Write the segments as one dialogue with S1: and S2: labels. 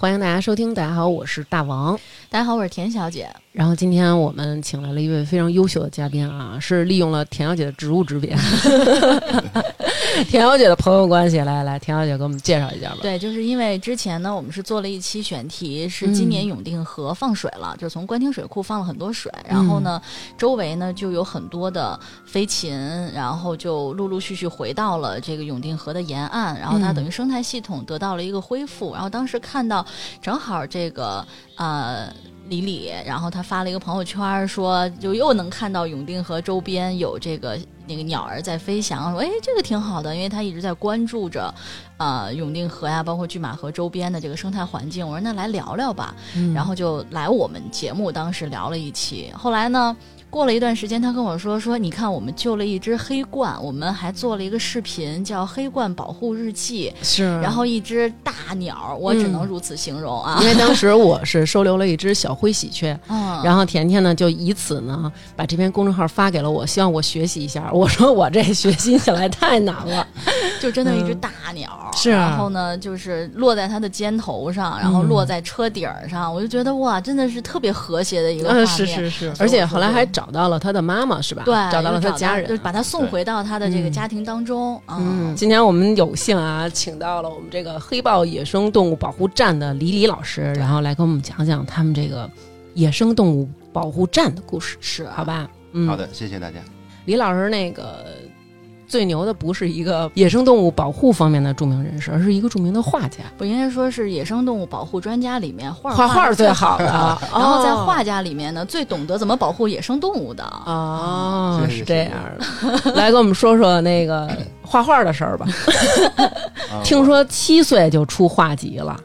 S1: 欢迎大家收听。大家好，我是大王。
S2: 大家好，我是田小姐。
S1: 然后今天我们请来了一位非常优秀的嘉宾啊，是利用了田小姐的职务之便，田小姐的朋友关系，来来，田小姐给我们介绍一下吧。
S2: 对，就是因为之前呢，我们是做了一期选题，是今年永定河放水了，就是从官厅水库放了很多水，然后呢，周围呢就有很多的飞禽，然后就陆陆续续回到了这个永定河的沿岸，然后它等于生态系统得到了一个恢复。然后当时看到正好这个呃。李李，然后他发了一个朋友圈，说就又能看到永定河周边有这个那个鸟儿在飞翔，说哎，这个挺好的，因为他一直在关注着，呃，永定河呀，包括拒马河周边的这个生态环境。我说那来聊聊吧，然后就来我们节目，当时聊了一期，后来呢。过了一段时间，他跟我说：“说你看，我们救了一只黑鹳，我们还做了一个视频，叫《黑鹳保护日记》。
S1: 是，
S2: 然后一只大鸟，我只能如此形容啊。
S1: 因为当时我是收留了一只小灰喜鹊，嗯，然后甜甜呢就以此呢把这篇公众号发给了我，希望我学习一下。我说我这学习起来太难了，
S2: 就真的一只大鸟，
S1: 是。
S2: 然后呢，就是落在他的肩头上，然后落在车顶上，我就觉得哇，真的是特别和谐的一个画面。
S1: 是是是，而且后来还。找到了他的妈妈是吧？
S2: 对，
S1: 找到了他家人，
S2: 就把他送回到他的这个家庭当中。
S1: 嗯，今天我们有幸啊，请到了我们这个黑豹野生动物保护站的李李老师，然后来跟我们讲讲他们这个野生动物保护站的故事，
S2: 是
S1: 好吧？
S3: 嗯，好的，谢谢大家。
S1: 李老师那个。最牛的不是一个野生动物保护方面的著名人士，而是一个著名的画家。
S2: 不应该说是野生动物保护专家里面画
S1: 画
S2: 画
S1: 最好的，
S2: 然后在画家里面呢，最懂得怎么保护野生动物的。
S1: 哦，是这样的。来，跟我们说说那个画画的事儿吧。听说七岁就出画集了。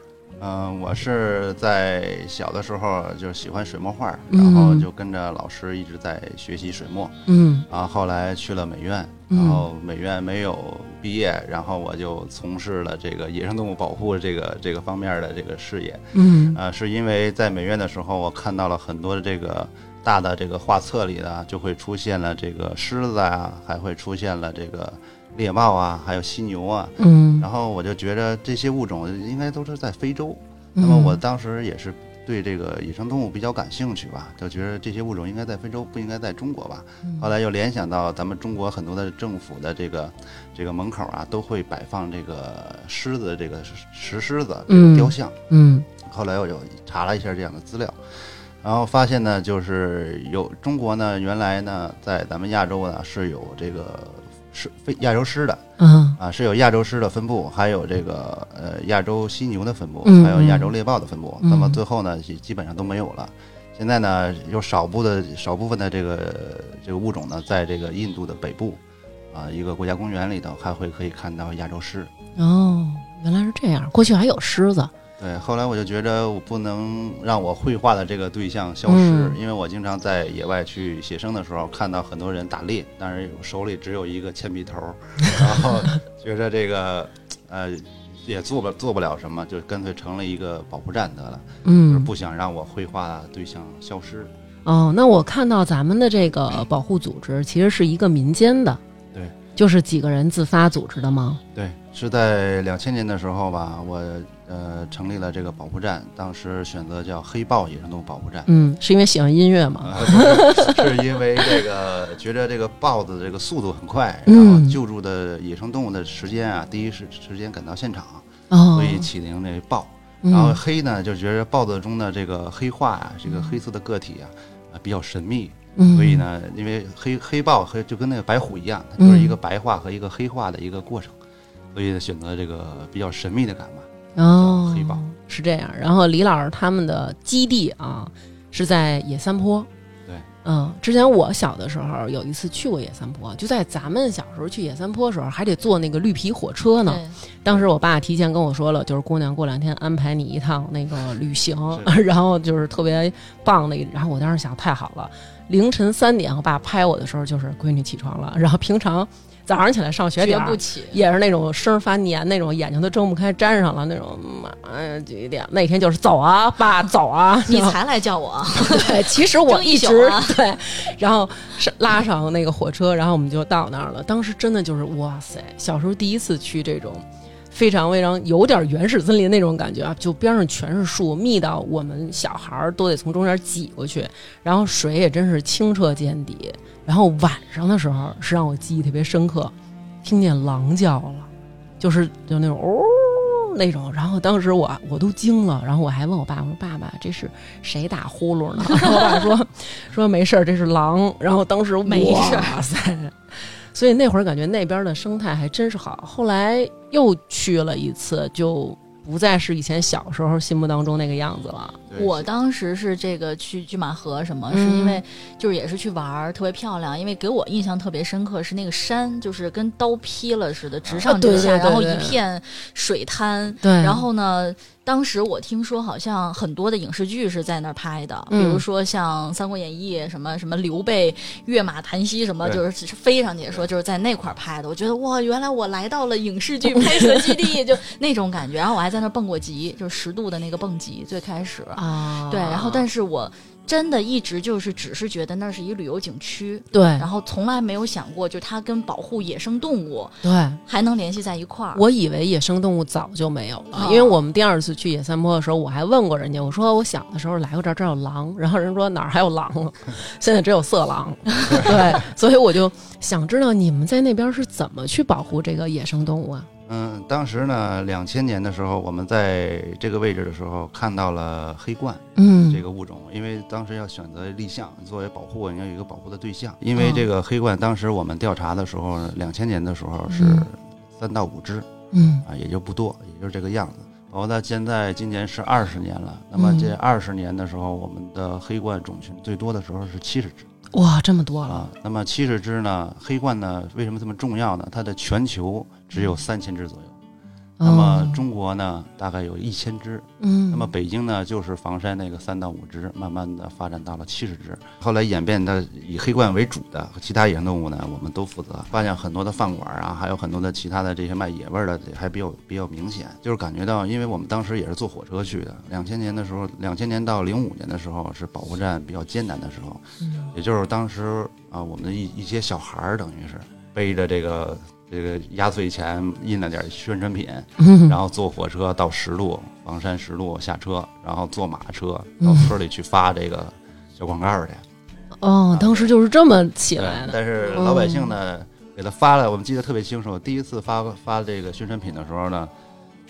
S3: 嗯，我是在小的时候就喜欢水墨画，然后就跟着老师一直在学习水墨。
S1: 嗯，
S3: 然后后来去了美院，然后美院没有毕业，然后我就从事了这个野生动物保护这个这个方面的这个事业。
S1: 嗯，
S3: 呃，是因为在美院的时候，我看到了很多的这个大的这个画册里呢，就会出现了这个狮子啊，还会出现了这个。猎豹啊，还有犀牛啊，
S1: 嗯，
S3: 然后我就觉得这些物种应该都是在非洲。那么我当时也是对这个野生动物比较感兴趣吧，就觉得这些物种应该在非洲，不应该在中国吧。后来又联想到咱们中国很多的政府的这个这个门口啊，都会摆放这个狮子这个石狮子雕像。
S1: 嗯，
S3: 后来我就查了一下这样的资料，然后发现呢，就是有中国呢，原来呢在咱们亚洲呢是有这个。是非亚洲狮的，
S1: 嗯
S3: 啊，是有亚洲狮的分布，还有这个呃亚洲犀牛的分布，
S1: 还
S3: 有亚洲猎豹的分布。那么最后呢，基本上都没有了。现在呢，有少部的少部分的这个这个物种呢，在这个印度的北部，啊，一个国家公园里头还会可以看到亚洲狮。
S1: 哦，原来是这样，过去还有狮子。
S3: 对，后来我就觉得我不能让我绘画的这个对象消失，因为我经常在野外去写生的时候，看到很多人打猎，但是手里只有一个铅笔头，然后 觉着这个呃也做不做不了什么，就干脆成了一个保护站得了。
S1: 嗯，
S3: 不想让我绘画对象消失。
S1: 哦，那我看到咱们的这个保护组织其实是一个民间的，
S3: 对，
S1: 就是几个人自发组织的吗？
S3: 对，是在两千年的时候吧，我。呃，成立了这个保护站，当时选择叫黑豹野生动物保护站。
S1: 嗯，是因为喜欢音乐吗？
S3: 是因为这个觉得这个豹子这个速度很快，然后救助的野生动物的时间啊，第一时时间赶到现场，所以起名那豹。然后黑呢，就觉得豹子中的这个黑化啊，这个黑色的个体啊，啊比较神秘，所以呢，因为黑黑豹和就跟那个白虎一样，它就是一个白化和一个黑化的一个过程，所以选择这个比较神秘的感嘛。
S1: 哦，
S3: 黑豹
S1: 是这样。然后李老师他们的基地啊，是在野三坡。
S3: 对，
S1: 嗯，之前我小的时候有一次去过野三坡，就在咱们小时候去野三坡的时候，还得坐那个绿皮火车呢。当时我爸提前跟我说了，就是姑娘过两天安排你一趟那个旅行，然后就是特别棒的。然后我当时想，太好了，凌晨三点我爸拍我的时候，就是闺女起床了。然后平常。早上起来上学点儿，也是那种声发黏，那种眼睛都睁不开，粘上了那种。妈呀，几点？那天就是走啊，爸走啊，
S2: 你才来叫我。
S1: 对，其实我一直 对。然后是拉上那个火车，然后我们就到那儿了。当时真的就是哇塞，小时候第一次去这种非常非常有点原始森林那种感觉啊，就边上全是树，密到我们小孩儿都得从中间挤过去，然后水也真是清澈见底。然后晚上的时候是让我记忆特别深刻，听见狼叫了，就是就那种哦那种。然后当时我我都惊了，然后我还问我爸，我说爸爸这是谁打呼噜呢？我爸说 说没事儿，这是狼。然后当时
S2: 没事，
S1: 哇塞！所以那会儿感觉那边的生态还真是好。后来又去了一次，就不再是以前小时候心目当中那个样子了。
S2: 我当时是这个去拒马河什么，是因为就是也是去玩儿，特别漂亮。因为给我印象特别深刻是那个山，就是跟刀劈了似的，直上直下，然后一片水滩。
S1: 对，
S2: 然后呢？当时我听说，好像很多的影视剧是在那儿拍的，比如说像《三国演义》什么什么刘备跃马檀溪什么，就是飞上去说就是在那块儿拍的。我觉得哇，原来我来到了影视剧拍摄基地，就那种感觉。然后我还在那儿蹦过极，就是十度的那个蹦极，最开始
S1: 啊，
S2: 对。然后，但是我。真的一直就是只是觉得那是一旅游景区，
S1: 对，
S2: 然后从来没有想过，就它跟保护野生动物，
S1: 对，
S2: 还能联系在一块儿。
S1: 我以为野生动物早就没有了，因为我们第二次去野三坡的时候，我还问过人家，我说我小的时候来过这儿，这儿有狼，然后人说哪儿还有狼？了，现在只有色狼，对，所以我就想知道你们在那边是怎么去保护这个野生动物啊？
S3: 嗯，当时呢，两千年的时候，我们在这个位置的时候看到了黑冠，
S1: 嗯，
S3: 这个物种，因为当时要选择立项作为保护，你要有一个保护的对象。因为这个黑冠，当时我们调查的时候，两千年的时候是三到五只，
S1: 嗯，
S3: 啊，也就不多，也就是这个样子。包括到现在，今年是二十年了，那么这二十年的时候，我们的黑冠种群最多的时候是七十只。
S1: 哇，这么多了！
S3: 啊！那么七十只呢？黑冠呢？为什么这么重要呢？它的全球只有三千只左右。那么中国呢，大概有一千只，
S1: 嗯，
S3: 那么北京呢，就是房山那个三到五只，慢慢的发展到了七十只，后来演变的以黑冠为主的，其他野生动物呢，我们都负责。发现很多的饭馆啊，还有很多的其他的这些卖野味的，还比较比较明显，就是感觉到，因为我们当时也是坐火车去的，两千年的时候，两千年到零五年的时候是保护站比较艰难的时候，
S1: 嗯，
S3: 也就是当时啊，我们的一一些小孩儿，等于是背着这个。这个压岁钱印了点宣传品，然后坐火车到石路房山石路下车，然后坐马车到村里去发这个小广告去。
S1: 哦，当时就是这么起来的。
S3: 但是老百姓呢，给他发了，我们记得特别清楚。第一次发发这个宣传品的时候呢，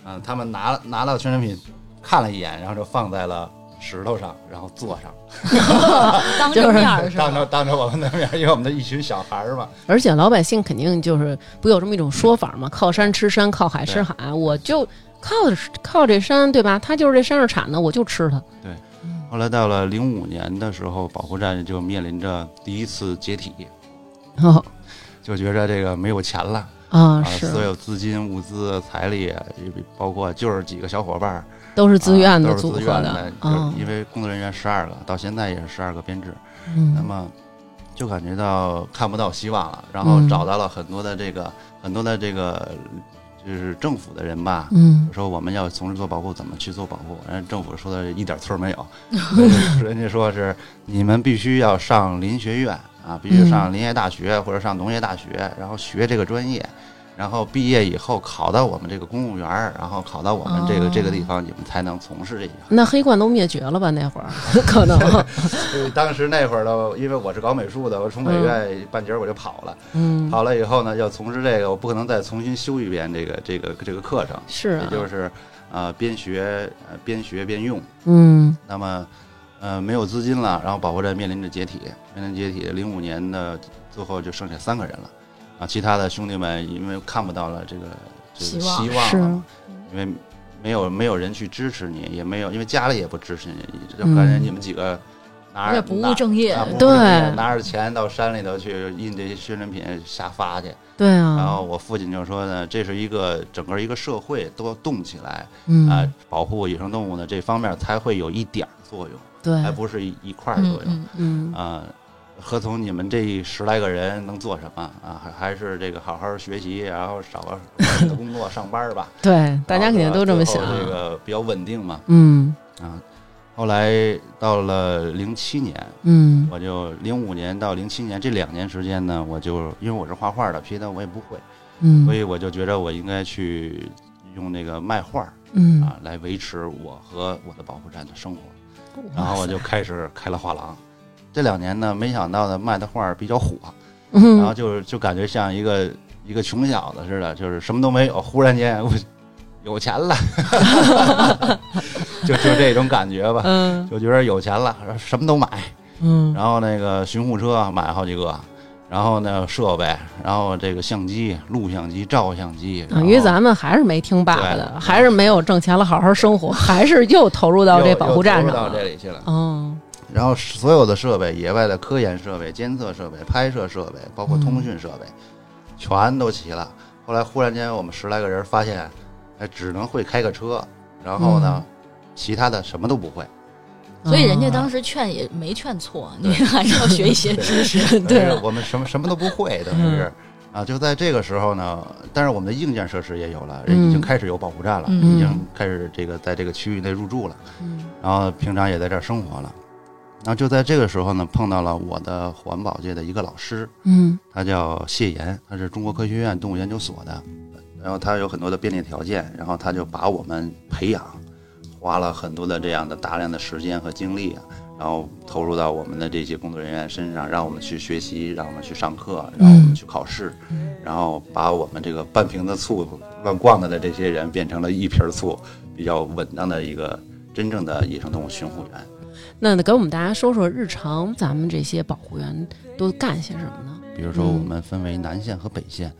S3: 嗯，他们拿拿到宣传品看了一眼，然后就放在了。石头上，然后坐上，
S2: 当着面是
S3: 当着当着我们的面，因为我们的一群小孩儿嘛。
S1: 而且老百姓肯定就是不有这么一种说法嘛，靠山吃山，靠海吃海，我就靠靠这山，对吧？它就是这山上产的，我就吃它。
S3: 对。后来到了零五年的时候，保护站就面临着第一次解体，
S1: 哦，
S3: 就觉着这个没有钱了
S1: 啊，是
S3: 所有资金、物资、财力，包括就是几个小伙伴儿。
S1: 都是自愿的
S3: 组
S1: 合
S3: 的，因为工作人员十二个，到现在也是十二个编制。那么就感觉到看不到希望了，然后找到了很多的这个很多的这个就是政府的人吧，说我们要从事做保护，怎么去做保护？人家政府说的一点错没有，人家说是你们必须要上林学院啊，必须上林业大学或者上农业大学，然后学这个专业。然后毕业以后考到我们这个公务员然后考到我们这个这个地方，你们才能从事这一行。
S1: 那黑罐都灭绝了吧？那会儿 可能。
S3: 对，当时那会儿呢，因为我是搞美术的，我从美院半截我就跑了。嗯。跑了以后呢，要从事这个，我不可能再重新修一遍这个这个这个课程。
S1: 是。
S3: 也就是，呃，边学呃边学边用。
S1: 嗯。
S3: 那么，呃，没有资金了，然后保护站面临着解体，面临解体。零五年的最后就剩下三个人了。啊，其他的兄弟们因为看不到了这个这个希望了，因为没有没有人去支持你，也没有因为家里也不支持你，就感觉你们几个拿着
S2: 不务正业，
S1: 对，
S3: 拿着钱到山里头去印这些宣传品瞎发去，
S1: 对啊。
S3: 然后我父亲就说呢，这是一个整个一个社会都要动起来，啊，保护野生动物呢这方面才会有一点作用，
S1: 对，
S3: 还不是一一块作
S1: 用，嗯
S3: 啊。何从你们这十来个人能做什么啊？还还是这个好好学习，然后找个工作上班吧。
S1: 对，大家肯定都这么想。
S3: 这个比较稳定嘛。
S1: 嗯
S3: 啊，后来到了零七年，
S1: 嗯，
S3: 我就零五年到零七年这两年时间呢，我就因为我是画画的，别的我也不会，
S1: 嗯，
S3: 所以我就觉得我应该去用那个卖画，
S1: 嗯
S3: 啊，来维持我和我的保护站的生活。然后我就开始开了画廊。这两年呢，没想到呢卖的画比较火，嗯然后就就感觉像一个一个穷小子似的，就是什么都没有，忽然间我有钱了，就就这种感觉吧，嗯就觉得有钱了，什么都买。
S1: 嗯，
S3: 然后那个巡护车买好几个。然后呢，设备，然后这个相机、录像机、照相机，
S1: 等于咱们还是没听爸爸的，还是没有挣钱了，好好生活，还是又投入到这保护站上
S3: 到这里去了。
S1: 嗯，
S3: 然后所有的设备，野外的科研设备、监测设备、拍摄设备，包括通讯设备，全都齐了。后来忽然间，我们十来个人发现，哎，只能会开个车，然后呢，其他的什么都不会。
S2: 所以人家当时劝也没劝错，你还是要学一些知识。对，
S3: 我们什么什么都不会，等于是啊，就在这个时候呢，但是我们的硬件设施也有了，已经开始有保护站了，已经开始这个在这个区域内入住了，然后平常也在这儿生活了。然后就在这个时候呢，碰到了我的环保界的一个老师，
S1: 嗯，
S3: 他叫谢岩，他是中国科学院动物研究所的，然后他有很多的便利条件，然后他就把我们培养。花了很多的这样的大量的时间和精力啊，然后投入到我们的这些工作人员身上，让我们去学习，让我们去上课，让我们去考试，然后把我们这个半瓶子醋乱逛的的这些人变成了一瓶醋，比较稳当的一个真正的野生动物巡护员。
S1: 那给我们大家说说日常咱们这些保护员都干些什么呢？
S3: 比如说，我们分为南线和北线。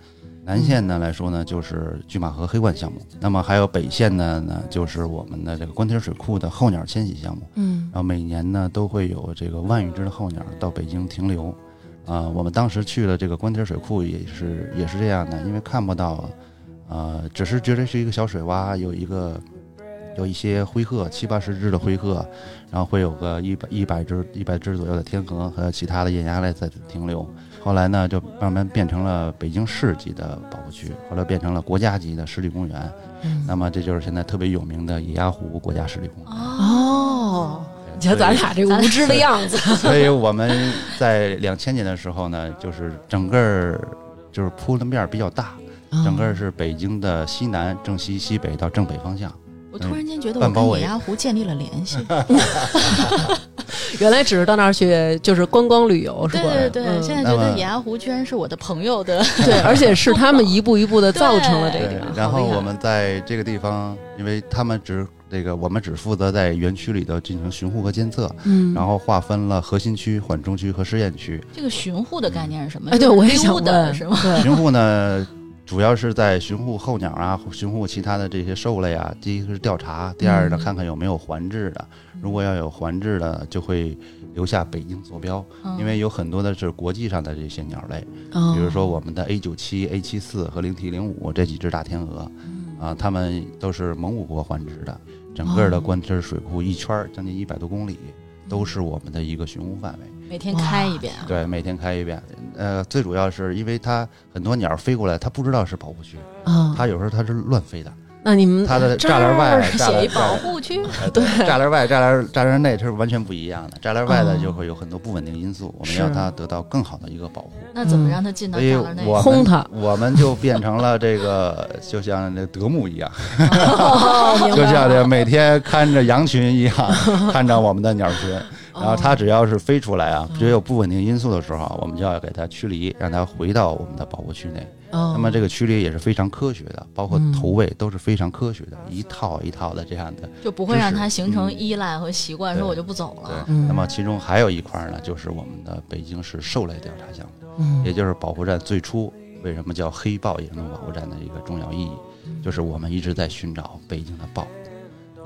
S3: 南线呢来说呢，就是拒马河黑鹳项目。那么还有北线的呢，就是我们的这个官田水库的候鸟迁徙项目。
S1: 嗯，
S3: 然后每年呢都会有这个万余只的候鸟到北京停留。啊，我们当时去了这个官田水库也是也是这样的，因为看不到，呃，只是觉得是一个小水洼，有一个有一些灰鹤，七八十只的灰鹤，然后会有个一百一百只一百只左右的天鹅和其他的雁鸭类在停留。后来呢，就慢慢变成了北京市级的保护区，后来变成了国家级的湿地公园。
S1: 嗯，
S3: 那么这就是现在特别有名的野鸭湖国家湿地公园。
S1: 哦，你看咱俩这无知的样子。
S3: 所以我们在两千年的时候呢，就是整个就是铺的面比较大，整个是北京的西南、正西、西北到正北方向。
S2: 我突然间觉得我跟野鸭湖建立了联系。
S1: 原来只是到那儿去就是观光旅游，是吧？
S2: 对对对，现在觉得野鸭湖居然是我的朋友的，
S1: 对，而且是他们一步一步的造成了这个。
S3: 然后我们在这个地方，因为他们只这个，我们只负责在园区里头进行巡护和监测，
S1: 嗯，
S3: 然后划分了核心区、缓冲区和试验区。
S2: 这个巡护的概念是什么？
S1: 哎，对我也想问，
S2: 是吗？
S3: 巡护呢？主要是在巡护候鸟啊，巡护其他的这些兽类啊。第一个是调查，第二呢看看有没有环制的。如果要有环制的，就会留下北京坐标，因为有很多的是国际上的这些鸟类，比如说我们的 A 九七、A 七四和零 T 零五这几只大天鹅，啊，它们都是蒙古国环制的。整个的关支水库一圈将近一百多公里，都是我们的一个巡护范围。
S2: 每天开一遍，
S3: 对，每天开一遍。呃，最主要是因为它很多鸟飞过来，它不知道是保护区，
S1: 啊，
S3: 它有时候它是乱飞的。
S1: 那你们
S3: 它的栅栏外
S2: 栅栏保护区，
S3: 对，栅栏外、栅栏栅栏内它是完全不一样的。栅栏外的就会有很多不稳定因素，我们要它得到更好的一个保护。
S2: 那怎么让它进到栅栏内？
S1: 轰它，
S3: 我们就变成了这个，就像那德牧一样，
S2: 就
S3: 像这每天看着羊群一样，看着我们的鸟群。然后它只要是飞出来啊，只要有不稳定因素的时候，我们就要给它驱离，让它回到我们的保护区内。那么这个驱离也是非常科学的，包括投喂都是非常科学的，一套一套的这样的，
S2: 就不会让它形成依赖和习惯，说我就不走了。
S3: 对。那么其中还有一块呢，就是我们的北京市兽类调查项目，也就是保护站最初为什么叫黑豹野生动物保护站的一个重要意义，就是我们一直在寻找北京的豹。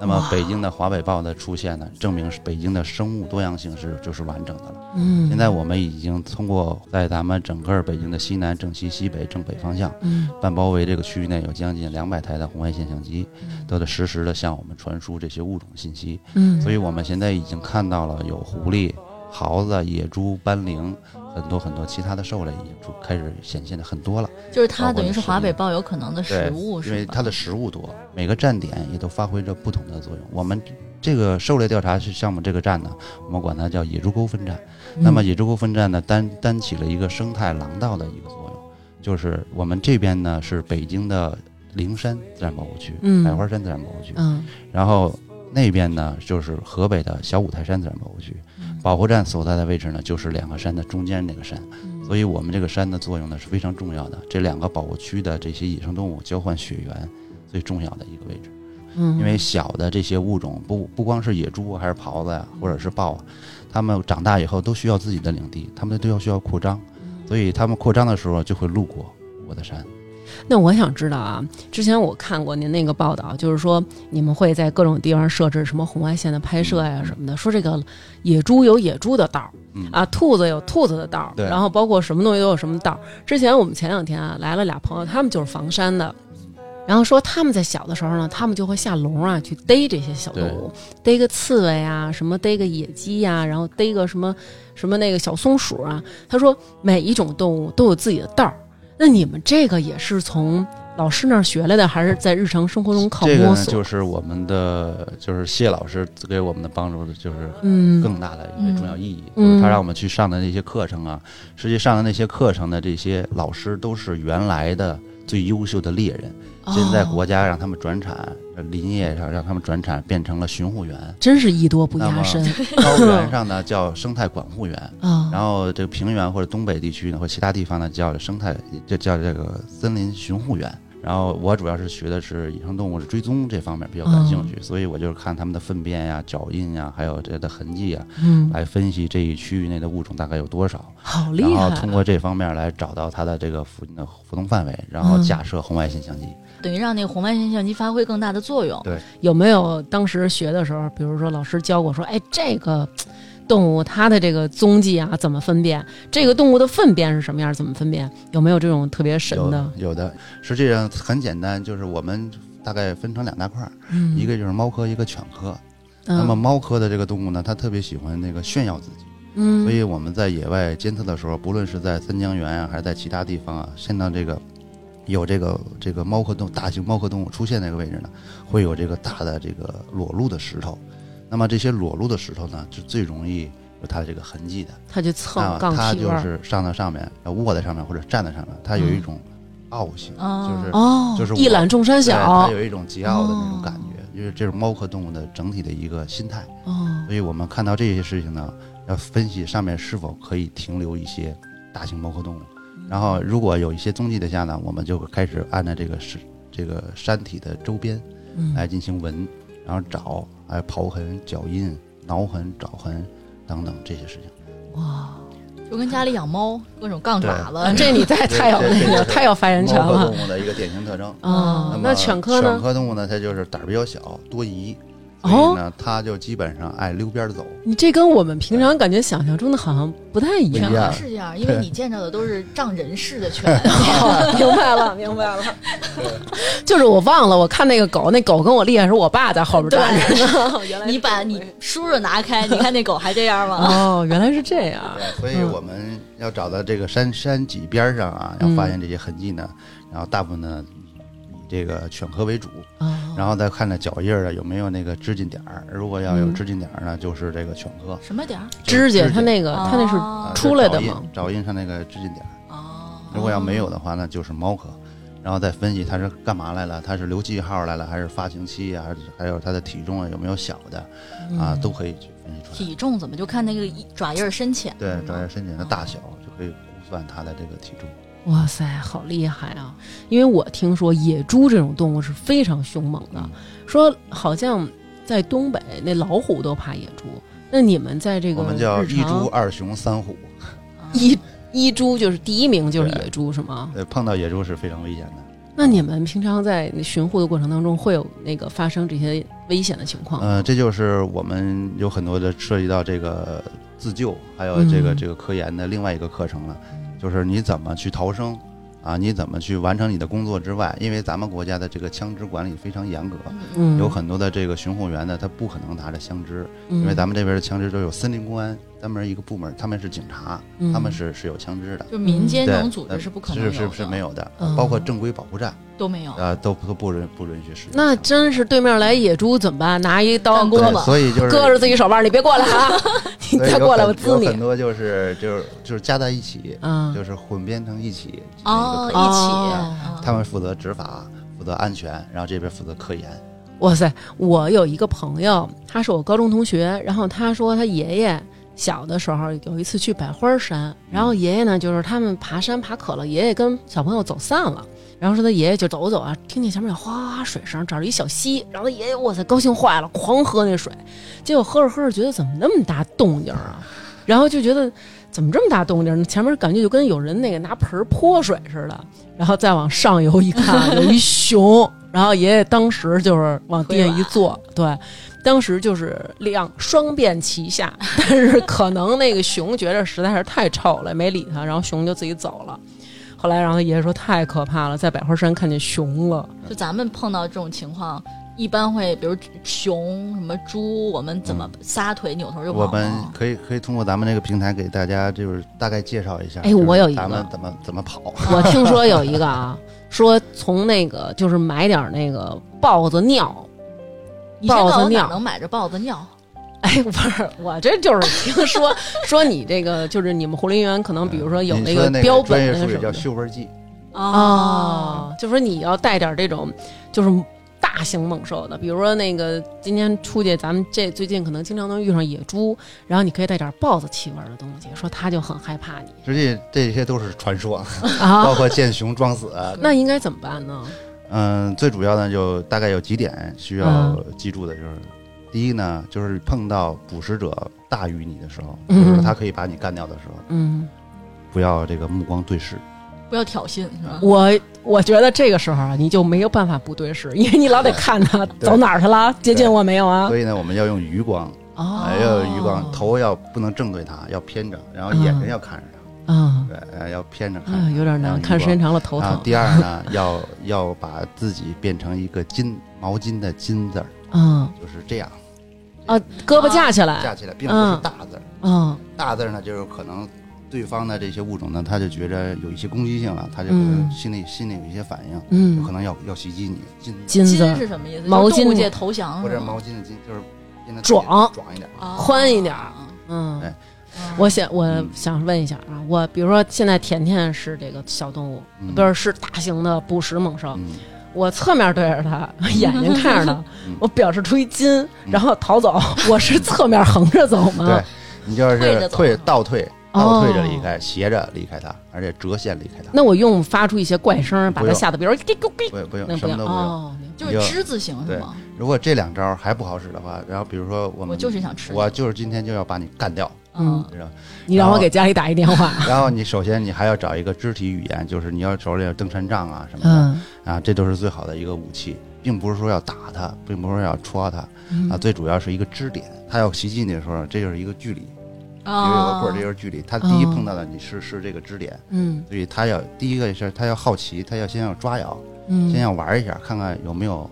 S3: 那么北京的华北豹的出现呢，证明是北京的生物多样性是就是完整的了。
S1: 嗯，
S3: 现在我们已经通过在咱们整个北京的西南、正西、西北、正北方向，
S1: 嗯，
S3: 半包围这个区域内有将近两百台的红外线相机，都在实时的向我们传输这些物种信息。
S1: 嗯，
S3: 所以我们现在已经看到了有狐狸、狍子、野猪、斑羚。很多很多其他的兽类已经出开始显现的很多了，
S2: 就是它等于是华北豹有可能的食物，
S3: 因为它的食物多，每个站点也都发挥着不同的作用。我们这个兽类调查是项目这个站呢，我们管它叫野猪沟分站。那么野猪沟分站呢，担担起了一个生态廊道的一个作用，就是我们这边呢是北京的灵山自然保护区，
S1: 嗯，
S3: 百花山自然保护区，
S1: 嗯，
S3: 然后那边呢就是河北的小五台山自然保护区，保护站所在的位置呢就是两个山的中间那个山，所以我们这个山的作用呢是非常重要的。这两个保护区的这些野生动物交换血缘最重要的一个位置，
S1: 嗯，
S3: 因为小的这些物种不不光是野猪还是狍子呀，或者是豹啊，它们长大以后都需要自己的领地，它们都要需要扩张，所以它们扩张的时候就会路过我的山。
S1: 那我想知道啊，之前我看过您那个报道，就是说你们会在各种地方设置什么红外线的拍摄呀什么的，说这个野猪有野猪的道儿，啊，兔子有兔子的道儿，然后包括什么东西都有什么道儿。之前我们前两天啊来了俩朋友，他们就是房山的，然后说他们在小的时候呢，他们就会下笼啊去逮这些小动物，逮个刺猬啊，什么逮个野鸡呀，然后逮个什么什么那个小松鼠啊。他说每一种动物都有自己的道儿。那你们这个也是从老师那儿学来的，还是在日常生活中靠摸
S3: 索？这个就是我们的，就是谢老师给我们的帮助，就是
S1: 嗯
S3: 更大的一个重要意义。就是他让我们去上的那些课程啊，实际上的那些课程的这些老师都是原来的最优秀的猎人。现在国家让他们转产，林业上让他们转产变成了巡护员，
S1: 真是艺多不压身。
S3: 高原上呢叫生态管护员，然后这个平原或者东北地区呢或其他地方呢叫生态，就叫这个森林巡护员。然后我主要是学的是野生动物的追踪这方面比较感兴趣，所以我就是看他们的粪便呀、脚印呀，还有这些的痕迹啊，来分析这一区域内的物种大概有多少。
S1: 好厉害！
S3: 然后通过这方面来找到它的这个附近的活动范围，然后架设红外线相机，
S2: 等于让那个红外线相机发挥更大的作用。
S3: 对，
S1: 有没有当时学的时候，比如说老师教过说，哎，这个。动物它的这个踪迹啊，怎么分辨？这个动物的粪便是什么样？怎么分辨？有没有这种特别神的？
S3: 有的，实际上很简单，就是我们大概分成两大块儿，一个就是猫科，一个犬科。那么猫科的这个动物呢，它特别喜欢那个炫耀自己，
S1: 嗯，
S3: 所以我们在野外监测的时候，不论是在三江源啊，还是在其他地方啊，见到这个有这个这个猫科动大型猫科动物出现那个位置呢，会有这个大的这个裸露的石头。那么这些裸露的石头呢，是最容易有它的这个痕迹的。
S1: 它就蹭，
S3: 它就是上到上面，要卧在上面或者站在上面，它有一种傲性，就是
S1: 哦，
S3: 就是
S1: 一览众山小，
S3: 它有一种桀骜的那种感觉，就是这是猫科动物的整体的一个心态。
S1: 哦，
S3: 所以我们看到这些事情呢，要分析上面是否可以停留一些大型猫科动物，然后如果有一些踪迹的下呢，我们就开始按照这个是这个山体的周边来进行闻。然后找，还有刨痕、脚印、挠痕、爪痕等等这些事情。
S1: 哇，
S2: 就跟家里养猫，各种杠爪子，
S1: 这你太太有那个太有发言权了。
S3: 动物的一个典型特征
S1: 啊。那犬科
S3: 呢？犬科动物呢，它就是胆儿比较小，多疑。所以呢，它就基本上爱溜边走。
S1: 你这跟我们平常感觉想象中的好像不太一样。
S2: 是这样，因为你见着的都是仗人势的犬。
S1: 明白了，明白了。就是我忘了，我看那个狗，那狗跟我厉害，是我爸在后边站着。原来
S2: 你把你叔叔拿开，你看那狗还这样吗？
S1: 哦，原来是这样。
S3: 对，所以我们要找到这个山山脊边上啊，要发现这些痕迹呢，然后大部分呢。这个犬科为主，然后再看那脚印儿啊有没有那个指甲点儿。如果要有指甲点儿呢，就是这个犬科。
S2: 什么点儿？
S1: 指甲，它那个它那是出来的吗？
S3: 爪印上那个指甲点儿。哦。如果要没有的话，那就是猫科。然后再分析它是干嘛来了，它是留记号来了，还是发情期啊，还是还有它的体重啊有没有小的啊，都可以去分析出来。
S2: 体重怎么就看那个爪印深浅？
S3: 对，爪印深浅的大小就可以估算它的这个体重。
S1: 哇塞，好厉害啊！因为我听说野猪这种动物是非常凶猛的，说好像在东北那老虎都怕野猪。那你们在这个
S3: 我们叫一猪二熊三虎，
S1: 一一猪就是第一名就是野猪是吗？
S3: 对，碰到野猪是非常危险的。
S1: 那你们平常在巡护的过程当中会有那个发生这些危险的情况？
S3: 呃，这就是我们有很多的涉及到这个自救，还有这个这个科研的另外一个课程了。就是你怎么去逃生，啊，你怎么去完成你的工作之外，因为咱们国家的这个枪支管理非常严格，有很多的这个巡护员呢，他不可能拿着枪支，因为咱们这边的枪支都有森林公安专门一个部门，他们是警察，他们是是有枪支的，
S2: 就民间这种组织是不可能
S3: 是是是没有的，包括正规保护站。
S2: 都没有
S3: 啊，都都不允不允许使用。
S1: 那真是对面来野猪怎么办？拿一刀
S2: 胳膊，
S3: 所以就是
S1: 搁着自己手腕，你别过来啊！你再过来我滋你。
S3: 很多就是就是就是加在一起，嗯，就是混编成一起
S2: 哦，一起。
S3: 他们负责执法，负责安全，然后这边负责科研。
S1: 哇塞，我有一个朋友，他是我高中同学，然后他说他爷爷小的时候有一次去百花山，然后爷爷呢就是他们爬山爬渴了，爷爷跟小朋友走散了，然后说他爷爷就走走啊，听见前面有哗哗水声，找着一小溪，然后他爷爷哇塞高兴坏了，狂喝那水，结果喝着喝着觉得怎么那么大动静啊，然后就觉得怎么这么大动静？前面感觉就跟有人那个拿盆泼水似的，然后再往上游一看，有一熊。然后爷爷当时就是往地上一坐，对，当时就是两双遍齐下，但是可能那个熊觉得实在是太臭了，没理他，然后熊就自己走了。后来，然后爷爷说太可怕了，在百花山看见熊了。
S2: 就咱们碰到这种情况，一般会比如熊什么猪，我们怎么撒腿扭头就跑？
S3: 我们可以可以通过咱们这个平台给大家就是大概介绍一下。
S1: 哎，我有一个，
S3: 咱们怎么怎么跑？
S1: 我听说有一个啊。说从那个就是买点那个豹子尿，豹子尿
S2: 能买着豹子尿？
S1: 哎，不是，我这就是听说说你这个就是你们护林员可能比如说有那个标本
S3: 那个叫嗅味剂
S1: 哦，就说你要带点这种就是。大型猛兽的，比如说那个今天出去，咱们这最近可能经常能遇上野猪，然后你可以带点豹子气味的东西，说它就很害怕你。
S3: 实际这些都是传说，包括见熊装死。
S1: 那应该怎么办呢？
S3: 嗯，最主要呢就大概有几点需要记住的，就是第一呢，就是碰到捕食者大于你的时候，就是他可以把你干掉的时候，
S1: 嗯，
S3: 不要这个目光对视。
S2: 不要挑衅，是吧？
S1: 我我觉得这个时候啊，你就没有办法不对视，因为你老得看他 走哪儿去了，接近我没有啊？
S3: 所以呢，我们要用余光，
S1: 哦，
S3: 要有余光，头要不能正对他，要偏着，然后眼睛要看着他，
S1: 嗯，
S3: 对，要偏着看，
S1: 有点难，看时间长了头疼。
S3: 第二呢，要要把自己变成一个巾毛巾的巾字儿，
S1: 嗯，
S3: 就是这样，
S1: 啊，胳膊架起来，
S3: 架起来，并不是大字儿，
S1: 嗯，
S3: 大字儿呢，就是可能。对方的这些物种呢，他就觉着有一些攻击性了，他就可能心里心里有一些反应，
S1: 嗯，
S3: 有可能要要袭击你。金
S1: 金
S2: 是什么意思？
S1: 毛巾。
S2: 界投降，
S3: 或者毛巾的巾就是
S1: 壮。
S3: 壮一点，
S1: 宽一点。嗯，
S3: 哎，
S1: 我想我想问一下啊，我比如说现在甜甜是这个小动物，不是是大型的捕食猛兽，我侧面对着它，眼睛看着它，我表示出一金，然后逃走，我是侧面横着走吗？
S3: 对，你就是退倒退。倒退着离开，斜着离开它，而且折线离开它。
S1: 那我用发出一些怪声，把它吓得，比如说给给
S3: 给，不不用，什么都不用，
S2: 就是之字形是吗？
S3: 如果这两招还不好使的话，然后比如说
S2: 我
S3: 们，我
S2: 就是想吃，
S3: 我就是今天就要把你干掉，
S1: 嗯，你让我给家里打一电话。
S3: 然后你首先你还要找一个肢体语言，就是你要手里有登山杖啊什么的啊，这都是最好的一个武器，并不是说要打它，并不是说要戳它啊，最主要是一个支点，它要袭击你的时候，这就是一个距离。因为有个棍儿，这就是距离。他第一碰到的你是是这个支点，
S1: 嗯，
S3: 所以他要第一个是他要好奇，他要先要抓咬，
S1: 嗯，
S3: 先要玩一下，看看有没有